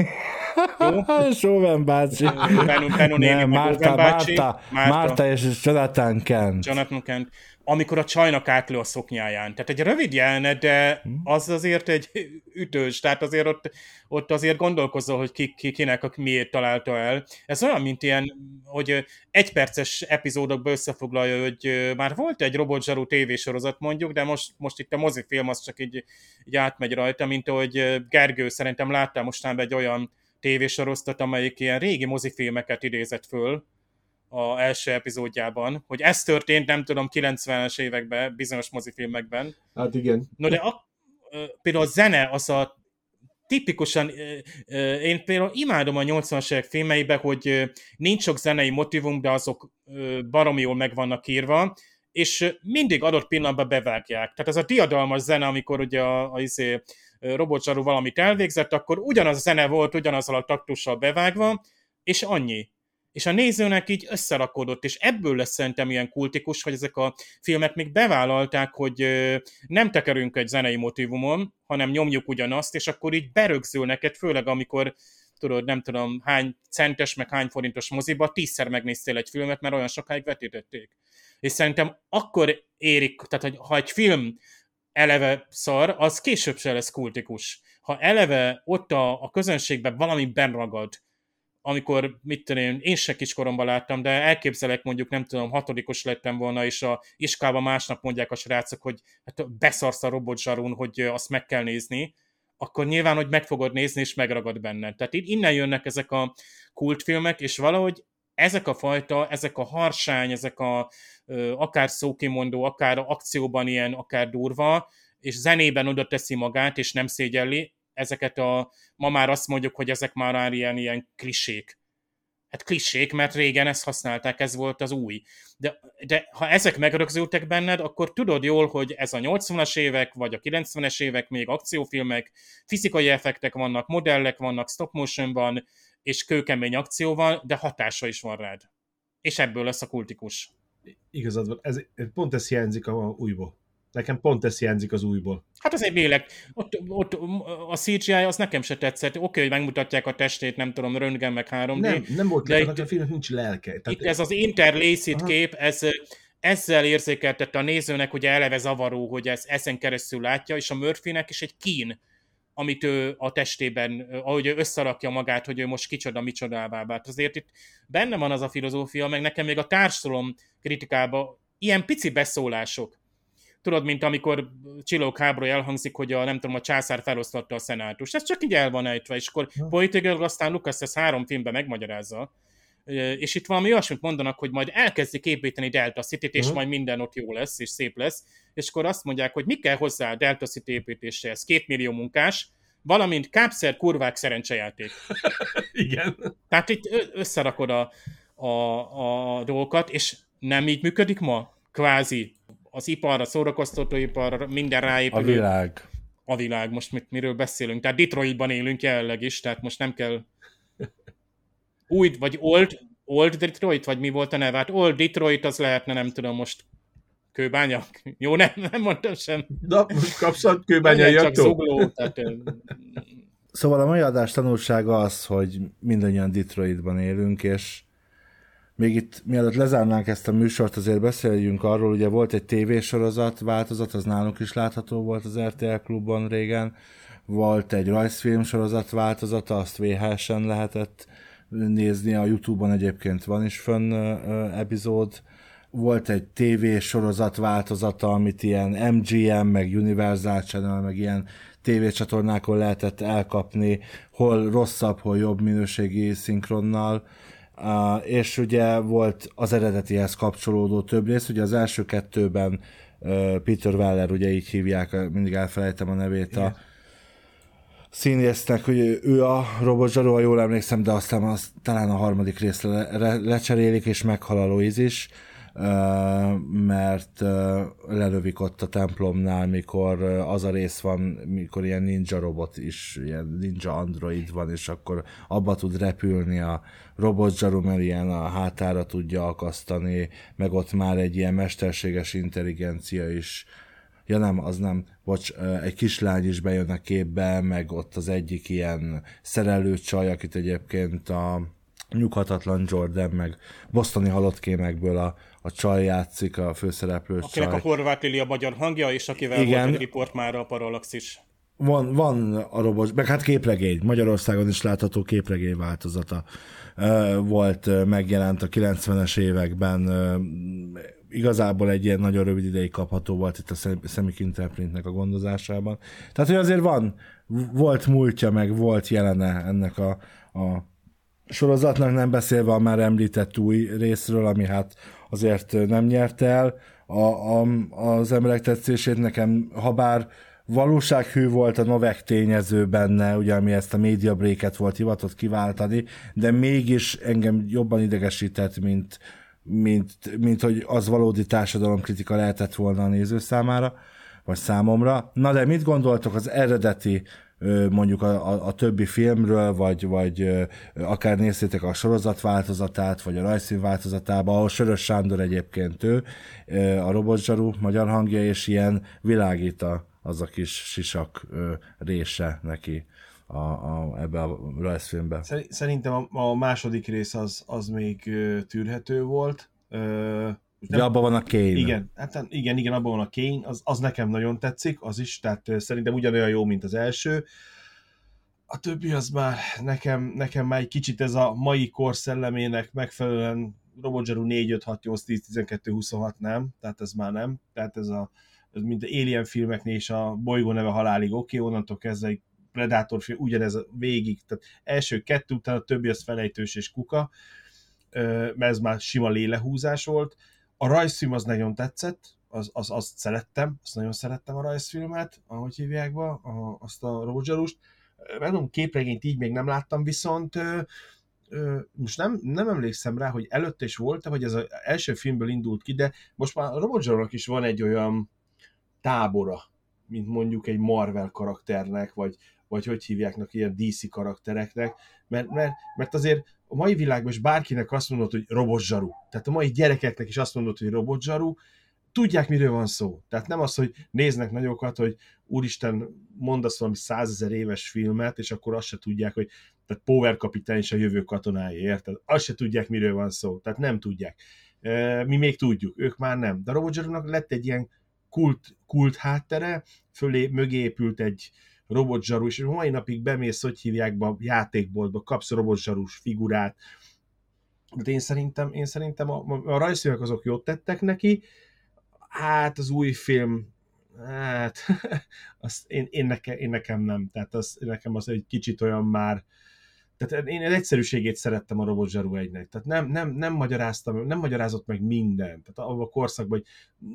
jaj. Soven bácsi. Benu, Benu néni, Nem, Márta, bácsi. Márta, Márta, és Jonathan Kent. Jonathan Kent amikor a csajnak átlő a szoknyáján. Tehát egy rövid jelenet, de hm. az azért egy ütős, tehát azért ott, ott azért gondolkozol, hogy ki, ki, kinek miért találta el. Ez olyan, mint ilyen, hogy egyperces epizódokba összefoglalja, hogy már volt egy robotzsarú tévésorozat mondjuk, de most, most itt a mozifilm az csak így, így átmegy rajta, mint ahogy Gergő szerintem láttál mostában egy olyan tévésorozatot, amelyik ilyen régi mozifilmeket idézett föl, a első epizódjában, hogy ez történt, nem tudom, 90-es években, bizonyos mozifilmekben. Hát igen. No de a, például a zene, az a tipikusan, én például imádom a 80-as évek filmeibe, hogy nincs sok zenei motivum, de azok baromi jól meg vannak írva, és mindig adott pillanatban bevágják. Tehát ez a diadalmas zene, amikor ugye a, a, a izé, robotzsarú valamit elvégzett, akkor ugyanaz a zene volt, ugyanazzal a taktussal bevágva, és annyi és a nézőnek így összerakodott, és ebből lesz szerintem ilyen kultikus, hogy ezek a filmek még bevállalták, hogy nem tekerünk egy zenei motivumon, hanem nyomjuk ugyanazt, és akkor így berögzül neked, főleg amikor tudod, nem tudom, hány centes, meg hány forintos moziba, tízszer megnéztél egy filmet, mert olyan sokáig vetítették. És szerintem akkor érik, tehát hogy ha egy film eleve szar, az később se lesz kultikus. Ha eleve ott a, a közönségben valami benragad, amikor, mit tudom én, én se kiskoromban láttam, de elképzelek mondjuk, nem tudom, hatodikos lettem volna, és a iskában másnap mondják a srácok, hogy hát beszarsz a robotzsarún, hogy azt meg kell nézni, akkor nyilván, hogy meg fogod nézni, és megragad benned. Tehát innen jönnek ezek a kultfilmek, és valahogy ezek a fajta, ezek a harsány, ezek a akár szókimondó, akár akcióban ilyen, akár durva, és zenében oda teszi magát, és nem szégyelli, ezeket a, ma már azt mondjuk, hogy ezek már ilyen, ilyen klisék. Hát klisék, mert régen ezt használták, ez volt az új. De, de ha ezek megrögzültek benned, akkor tudod jól, hogy ez a 80-as évek, vagy a 90-es évek még akciófilmek, fizikai effektek vannak, modellek vannak, stop motion van, és kőkemény akció van, de hatása is van rád. És ebből lesz a kultikus. Igazad van, ez, pont ez hiányzik a újból. Nekem pont ez hiányzik az újból. Hát azért vélek, ott, ott a CGI az nekem se tetszett. Oké, okay, hogy megmutatják a testét, nem tudom, röntgen meg 3D. Nem, nem volt de itt, a filmnek nincs lelke. Tehát itt ez az interlaced kép, ez ezzel érzékeltette a nézőnek, hogy eleve zavaró, hogy ez ezen keresztül látja, és a Murphynek is egy kín, amit ő a testében, ahogy ő összerakja magát, hogy ő most kicsoda, micsodává vált. Azért itt benne van az a filozófia, meg nekem még a társadalom kritikában ilyen pici beszólások, tudod, mint amikor Csillók háború elhangzik, hogy a, nem tudom, a császár felosztotta a szenátust. Ez csak így el van ejtve, és akkor ja. politikailag aztán Lucas ezt három filmben megmagyarázza, és itt valami olyasmit mondanak, hogy majd elkezdik építeni Delta City-t, és uh-huh. majd minden ott jó lesz, és szép lesz, és akkor azt mondják, hogy mi kell hozzá a Delta City építéséhez, két millió munkás, valamint kápszer kurvák szerencsejáték. [LAUGHS] Igen. Tehát itt összerakod a, a, a dolgokat, és nem így működik ma? Kvázi az ipar, a szórakoztatóipar, minden ráépül. A világ. A világ, most mit, miről beszélünk. Tehát Detroitban élünk jelenleg is, tehát most nem kell [LAUGHS] új, vagy old, old Detroit, vagy mi volt a neve? Hát old Detroit az lehetne, nem tudom, most kőbánya? [LAUGHS] Jó, nem, nem mondtam sem. Na, most kapszat kőbányai Csak zugló, tehát... Szóval a mai adás tanulsága az, hogy mindannyian Detroitban élünk, és még itt, mielőtt lezárnánk ezt a műsort, azért beszéljünk arról, ugye volt egy tévésorozat változat, az nálunk is látható volt az RTL klubban régen, volt egy rajzfilm sorozat változata, azt VHS-en lehetett nézni, a Youtube-on egyébként van is fönn epizód, volt egy TV sorozat változata, amit ilyen MGM, meg Universal Channel, meg ilyen tévécsatornákon lehetett elkapni, hol rosszabb, hol jobb minőségi szinkronnal, Uh, és ugye volt az eredetihez kapcsolódó több rész, ugye az első kettőben uh, Peter Weller, ugye így hívják, mindig elfelejtem a nevét a színésznek, hogy ő a robotzsaró, ha jól emlékszem, de aztán az, talán a harmadik részre le, le, lecserélik, és meghal a Louise is. Mert lelövik ott a templomnál, mikor az a rész van, mikor ilyen ninja robot is, ilyen ninja android van, és akkor abba tud repülni a robot zsaru, mert ilyen a hátára tudja akasztani, meg ott már egy ilyen mesterséges intelligencia is. Ja nem, az nem, bocs, egy kislány is bejön a képbe, meg ott az egyik ilyen szerelő csaj, akit egyébként a nyughatatlan Jordan, meg bosztoni halott kémekből a, a csaj játszik, a főszereplő Akinek csaj. a Horváth Lili a magyar hangja, és akivel Igen. volt egy riport már a Parallaxis. Van, van a robot, meg hát képregény, Magyarországon is látható képregény változata volt, megjelent a 90-es években, igazából egy ilyen nagyon rövid ideig kapható volt itt a Semic Interprintnek a gondozásában. Tehát, hogy azért van, volt múltja, meg volt jelene ennek a, a sorozatnak, nem beszélve a már említett új részről, ami hát azért nem nyerte el a, a, az emberek tetszését nekem, ha bár valósághű volt a Novek tényező benne, ugye, ami ezt a media break volt hivatott kiváltani, de mégis engem jobban idegesített, mint, mint, mint hogy az valódi társadalomkritika lehetett volna a néző számára, vagy számomra. Na de mit gondoltok az eredeti mondjuk a, a, a többi filmről, vagy, vagy akár néztétek a sorozat változatát, vagy a rajzfilm változatába, ahol Sörös Sándor egyébként ő, a robotzsaru magyar hangja, és ilyen világít az a kis sisak része neki a, a, ebbe a rajzfilmbe. Szerintem a, a második rész az, az még tűrhető volt. Nem, abban van a Kane. Igen, hát igen, igen, abban van a Kane, az, az nekem nagyon tetszik, az is, tehát szerintem ugyanolyan jó, mint az első. A többi az már nekem, nekem már egy kicsit ez a mai kor szellemének megfelelően Robot Zero 4, 5, 6, 8, 10, 12, 26 nem, tehát ez már nem, tehát ez a ez mint Alien filmeknél is a bolygó neve halálig, oké, okay, onnantól kezdve egy Predator film, ugyanez a végig, tehát első kettő után a többi az felejtős és kuka, mert ez már sima lélehúzás volt. A rajzfilm az nagyon tetszett, az, az, azt szerettem, azt nagyon szerettem a rajzfilmet, ahogy hívják be, a, azt a Rogerust. Mondom, képregényt így még nem láttam, viszont ö, ö, most nem, nem emlékszem rá, hogy előtte is volt vagy ez az első filmből indult ki, de most már a Rogernak is van egy olyan tábora, mint mondjuk egy Marvel karakternek, vagy, vagy hogy hívjáknak ilyen DC karaktereknek, mert, mert, mert azért a mai világban is bárkinek azt mondod, hogy robotzsaru. Tehát a mai gyerekeknek is azt mondod, hogy robotzsaru, tudják, miről van szó. Tehát nem az, hogy néznek nagyokat, hogy úristen, mondasz valami százezer éves filmet, és akkor azt se tudják, hogy tehát Power kapitány is a jövő katonái, érted? Azt se tudják, miről van szó. Tehát nem tudják. Mi még tudjuk, ők már nem. De Robot lett egy ilyen kult, kult háttere, fölé, mögé épült egy, robotzsaru, és mai napig bemész, hogy hívják be a játékboltba, kapsz robotzsarus figurát. De én szerintem, én szerintem a, a rajzfilmek azok jót tettek neki, hát az új film, hát [LAUGHS] azt én, én, nekem, én nekem nem, tehát az, nekem az egy kicsit olyan már, tehát én egy egyszerűségét szerettem a Robot Zsaru egynek. Tehát nem, nem, nem magyaráztam, nem magyarázott meg mindent. Tehát abban a korszakban, hogy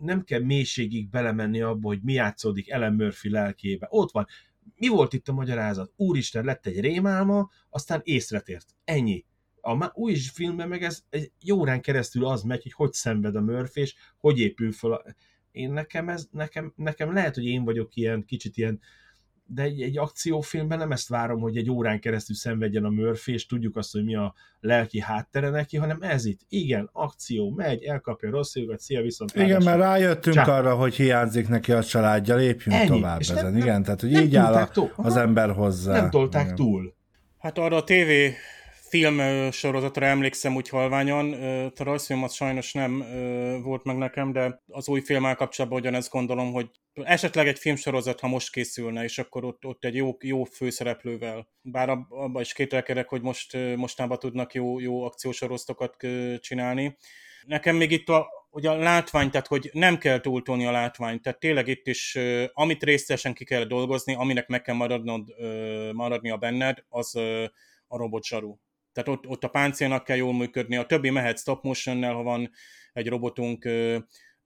nem kell mélységig belemenni abba, hogy mi játszódik Ellen Murphy lelkébe. Ott van, mi volt itt a magyarázat? Úristen, lett egy rémálma, aztán észretért. Ennyi. A új filmben meg ez egy órán keresztül az megy, hogy hogy szenved a Murphy, és hogy épül fel a... Én nekem, ez, nekem, nekem lehet, hogy én vagyok ilyen, kicsit ilyen de egy, egy akciófilmben nem ezt várom, hogy egy órán keresztül szenvedjen a Murphy, és tudjuk azt, hogy mi a lelki háttere neki, hanem ez itt. Igen, akció, megy, elkapja rossz jogat, szia, viszont... Igen, mert rájöttünk Csá. arra, hogy hiányzik neki a családja, lépjünk Ennyi. tovább és ezen. Nem, Igen, tehát hogy így áll a, az ember hozzá. Nem tolták Igen. túl. Hát arra a TV film sorozatra emlékszem úgy halványan, a rajzfilm az sajnos nem volt meg nekem, de az új filmmel kapcsolatban ugyanezt gondolom, hogy esetleg egy filmsorozat, ha most készülne, és akkor ott, ott egy jó, jó főszereplővel. Bár abban is kételkedek, hogy most mostában tudnak jó, jó akciósorozatokat csinálni. Nekem még itt a, ugye a látvány, tehát hogy nem kell túltolni a látványt, tehát tényleg itt is, amit részesen ki kell dolgozni, aminek meg kell maradnod, maradnia benned, az a robotzsaru. Tehát ott, ott a páncélnak kell jól működni, a többi mehet stop motion ha van egy robotunk,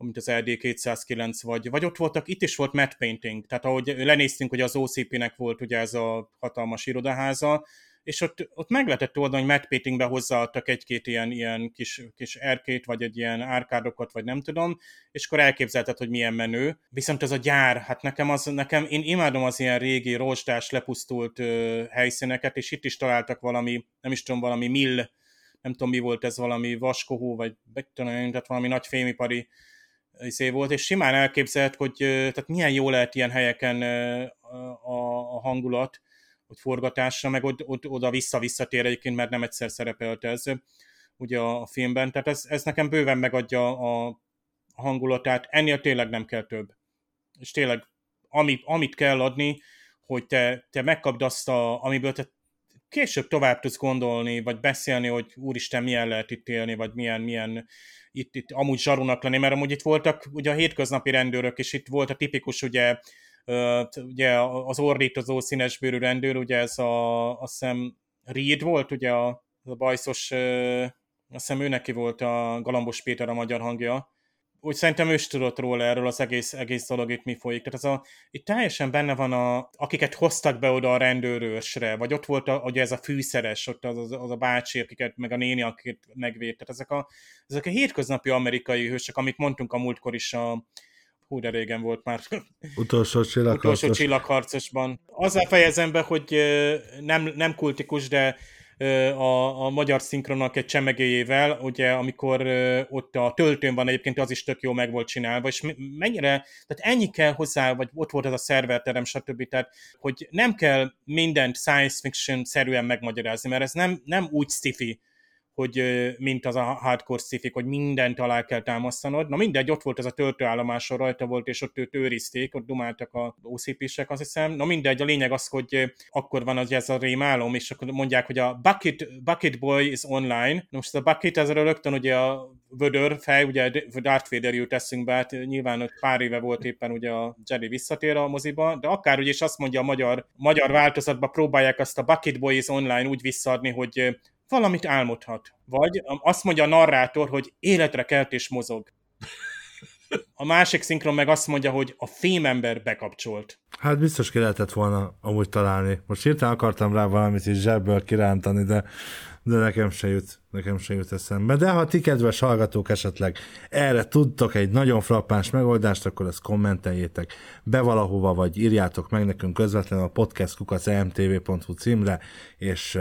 mint az RD209, vagy, vagy ott voltak, itt is volt matte painting, tehát ahogy lenéztünk, hogy az OCP-nek volt ugye ez a hatalmas irodaháza, és ott, ott meg lehetett oldani, hogy Matt Patingbe hozzáadtak egy-két ilyen, ilyen kis, kis erkét, vagy egy ilyen árkádokat, vagy nem tudom, és akkor elképzelted, hogy milyen menő. Viszont ez a gyár, hát nekem az, nekem, én imádom az ilyen régi, rozsdás, lepusztult ö, helyszíneket, és itt is találtak valami, nem is tudom, valami mill, nem tudom mi volt ez, valami vaskohó, vagy tehát valami nagy fémipari izé volt, és simán elképzelt, hogy tehát milyen jó lehet ilyen helyeken a, a hangulat, hogy forgatásra, meg od, od, oda vissza-visszatér egyébként, mert nem egyszer szerepelt ez ugye a, filmben, tehát ez, ez nekem bőven megadja a, hangulatát, ennél tényleg nem kell több. És tényleg, ami, amit kell adni, hogy te, te megkapd azt, a, amiből te később tovább tudsz gondolni, vagy beszélni, hogy úristen, milyen lehet itt élni, vagy milyen, milyen itt, itt amúgy zsarunak lenni, mert amúgy itt voltak ugye a hétköznapi rendőrök, és itt volt a tipikus ugye, ugye az ordítozó színesbőrű rendőr, ugye ez a, azt hiszem Reed volt, ugye a, a bajszos, azt hiszem ő neki volt a Galambos Péter a magyar hangja, úgy szerintem ő is tudott róla erről az egész, egész dolog itt mi folyik. Tehát az a, itt teljesen benne van, a, akiket hoztak be oda a rendőrösre, vagy ott volt a, ugye ez a fűszeres, ott az, az, az a bácsi, akiket, meg a néni, akiket megvédt. Tehát ezek a, ezek a hétköznapi amerikai hősök, amit mondtunk a múltkor is a, hú, de régen volt már. Utolsó [LAUGHS] csillagharcos. Utolsó csillagharcosban. Azzal fejezem be, hogy nem, nem kultikus, de a, a magyar szinkronnak egy csemegéjével, ugye amikor ott a töltőn van egyébként, az is tök jó meg volt csinálva, és mennyire, tehát ennyi kell hozzá, vagy ott volt az a szerverterem, stb. Tehát, hogy nem kell mindent science fiction szerűen megmagyarázni, mert ez nem, nem úgy sci hogy mint az a hardcore sci hogy mindent alá kell támasztanod. Na mindegy, ott volt ez a töltőállomáson rajta volt, és ott őt őrizték, ott dumáltak a OCP-sek, azt hiszem. Na mindegy, a lényeg az, hogy akkor van az ez a rémálom, és akkor mondják, hogy a Bucket, Bucket Boy is online. Na most a Bucket, ez rögtön ugye a vödör fej, ugye Darth Vader jut eszünkbe, hát nyilván ott pár éve volt éppen ugye a Jedi visszatér a moziba, de akár ugye is azt mondja a magyar, magyar változatban próbálják azt a Bucket Boy is online úgy visszaadni, hogy valamit álmodhat. Vagy azt mondja a narrátor, hogy életre kelt és mozog. A másik szinkron meg azt mondja, hogy a fémember bekapcsolt. Hát biztos ki lehetett volna amúgy találni. Most hirtelen akartam rá valamit is zsebből kirántani, de de nekem se jut, nekem se jut eszembe. De ha ti kedves hallgatók esetleg erre tudtok egy nagyon frappáns megoldást, akkor ezt kommenteljétek be valahova, vagy írjátok meg nekünk közvetlenül a podcastkukacmtv.hu címre, és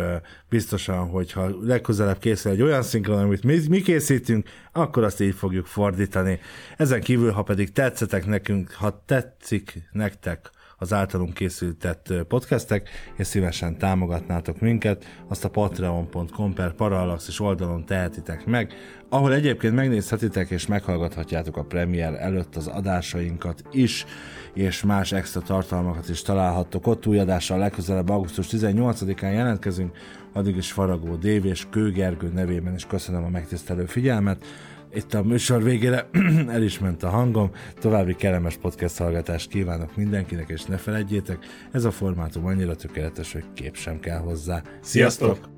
biztosan, hogyha legközelebb készül egy olyan szinkron, amit mi, mi készítünk, akkor azt így fogjuk fordítani. Ezen kívül, ha pedig tetszetek nekünk, ha tetszik nektek az általunk készültett podcastek, és szívesen támogatnátok minket, azt a patreon.com per parallaxis oldalon tehetitek meg, ahol egyébként megnézhetitek és meghallgathatjátok a premier előtt az adásainkat is, és más extra tartalmakat is találhattok ott. Új adással legközelebb augusztus 18-án jelentkezünk, addig is Faragó Dév és Kőgergő nevében is köszönöm a megtisztelő figyelmet itt a műsor végére [CLEARS THROAT] el is ment a hangom. További kellemes podcast hallgatást kívánok mindenkinek, és ne felejtjétek, ez a formátum annyira tökéletes, hogy kép sem kell hozzá. Sziasztok!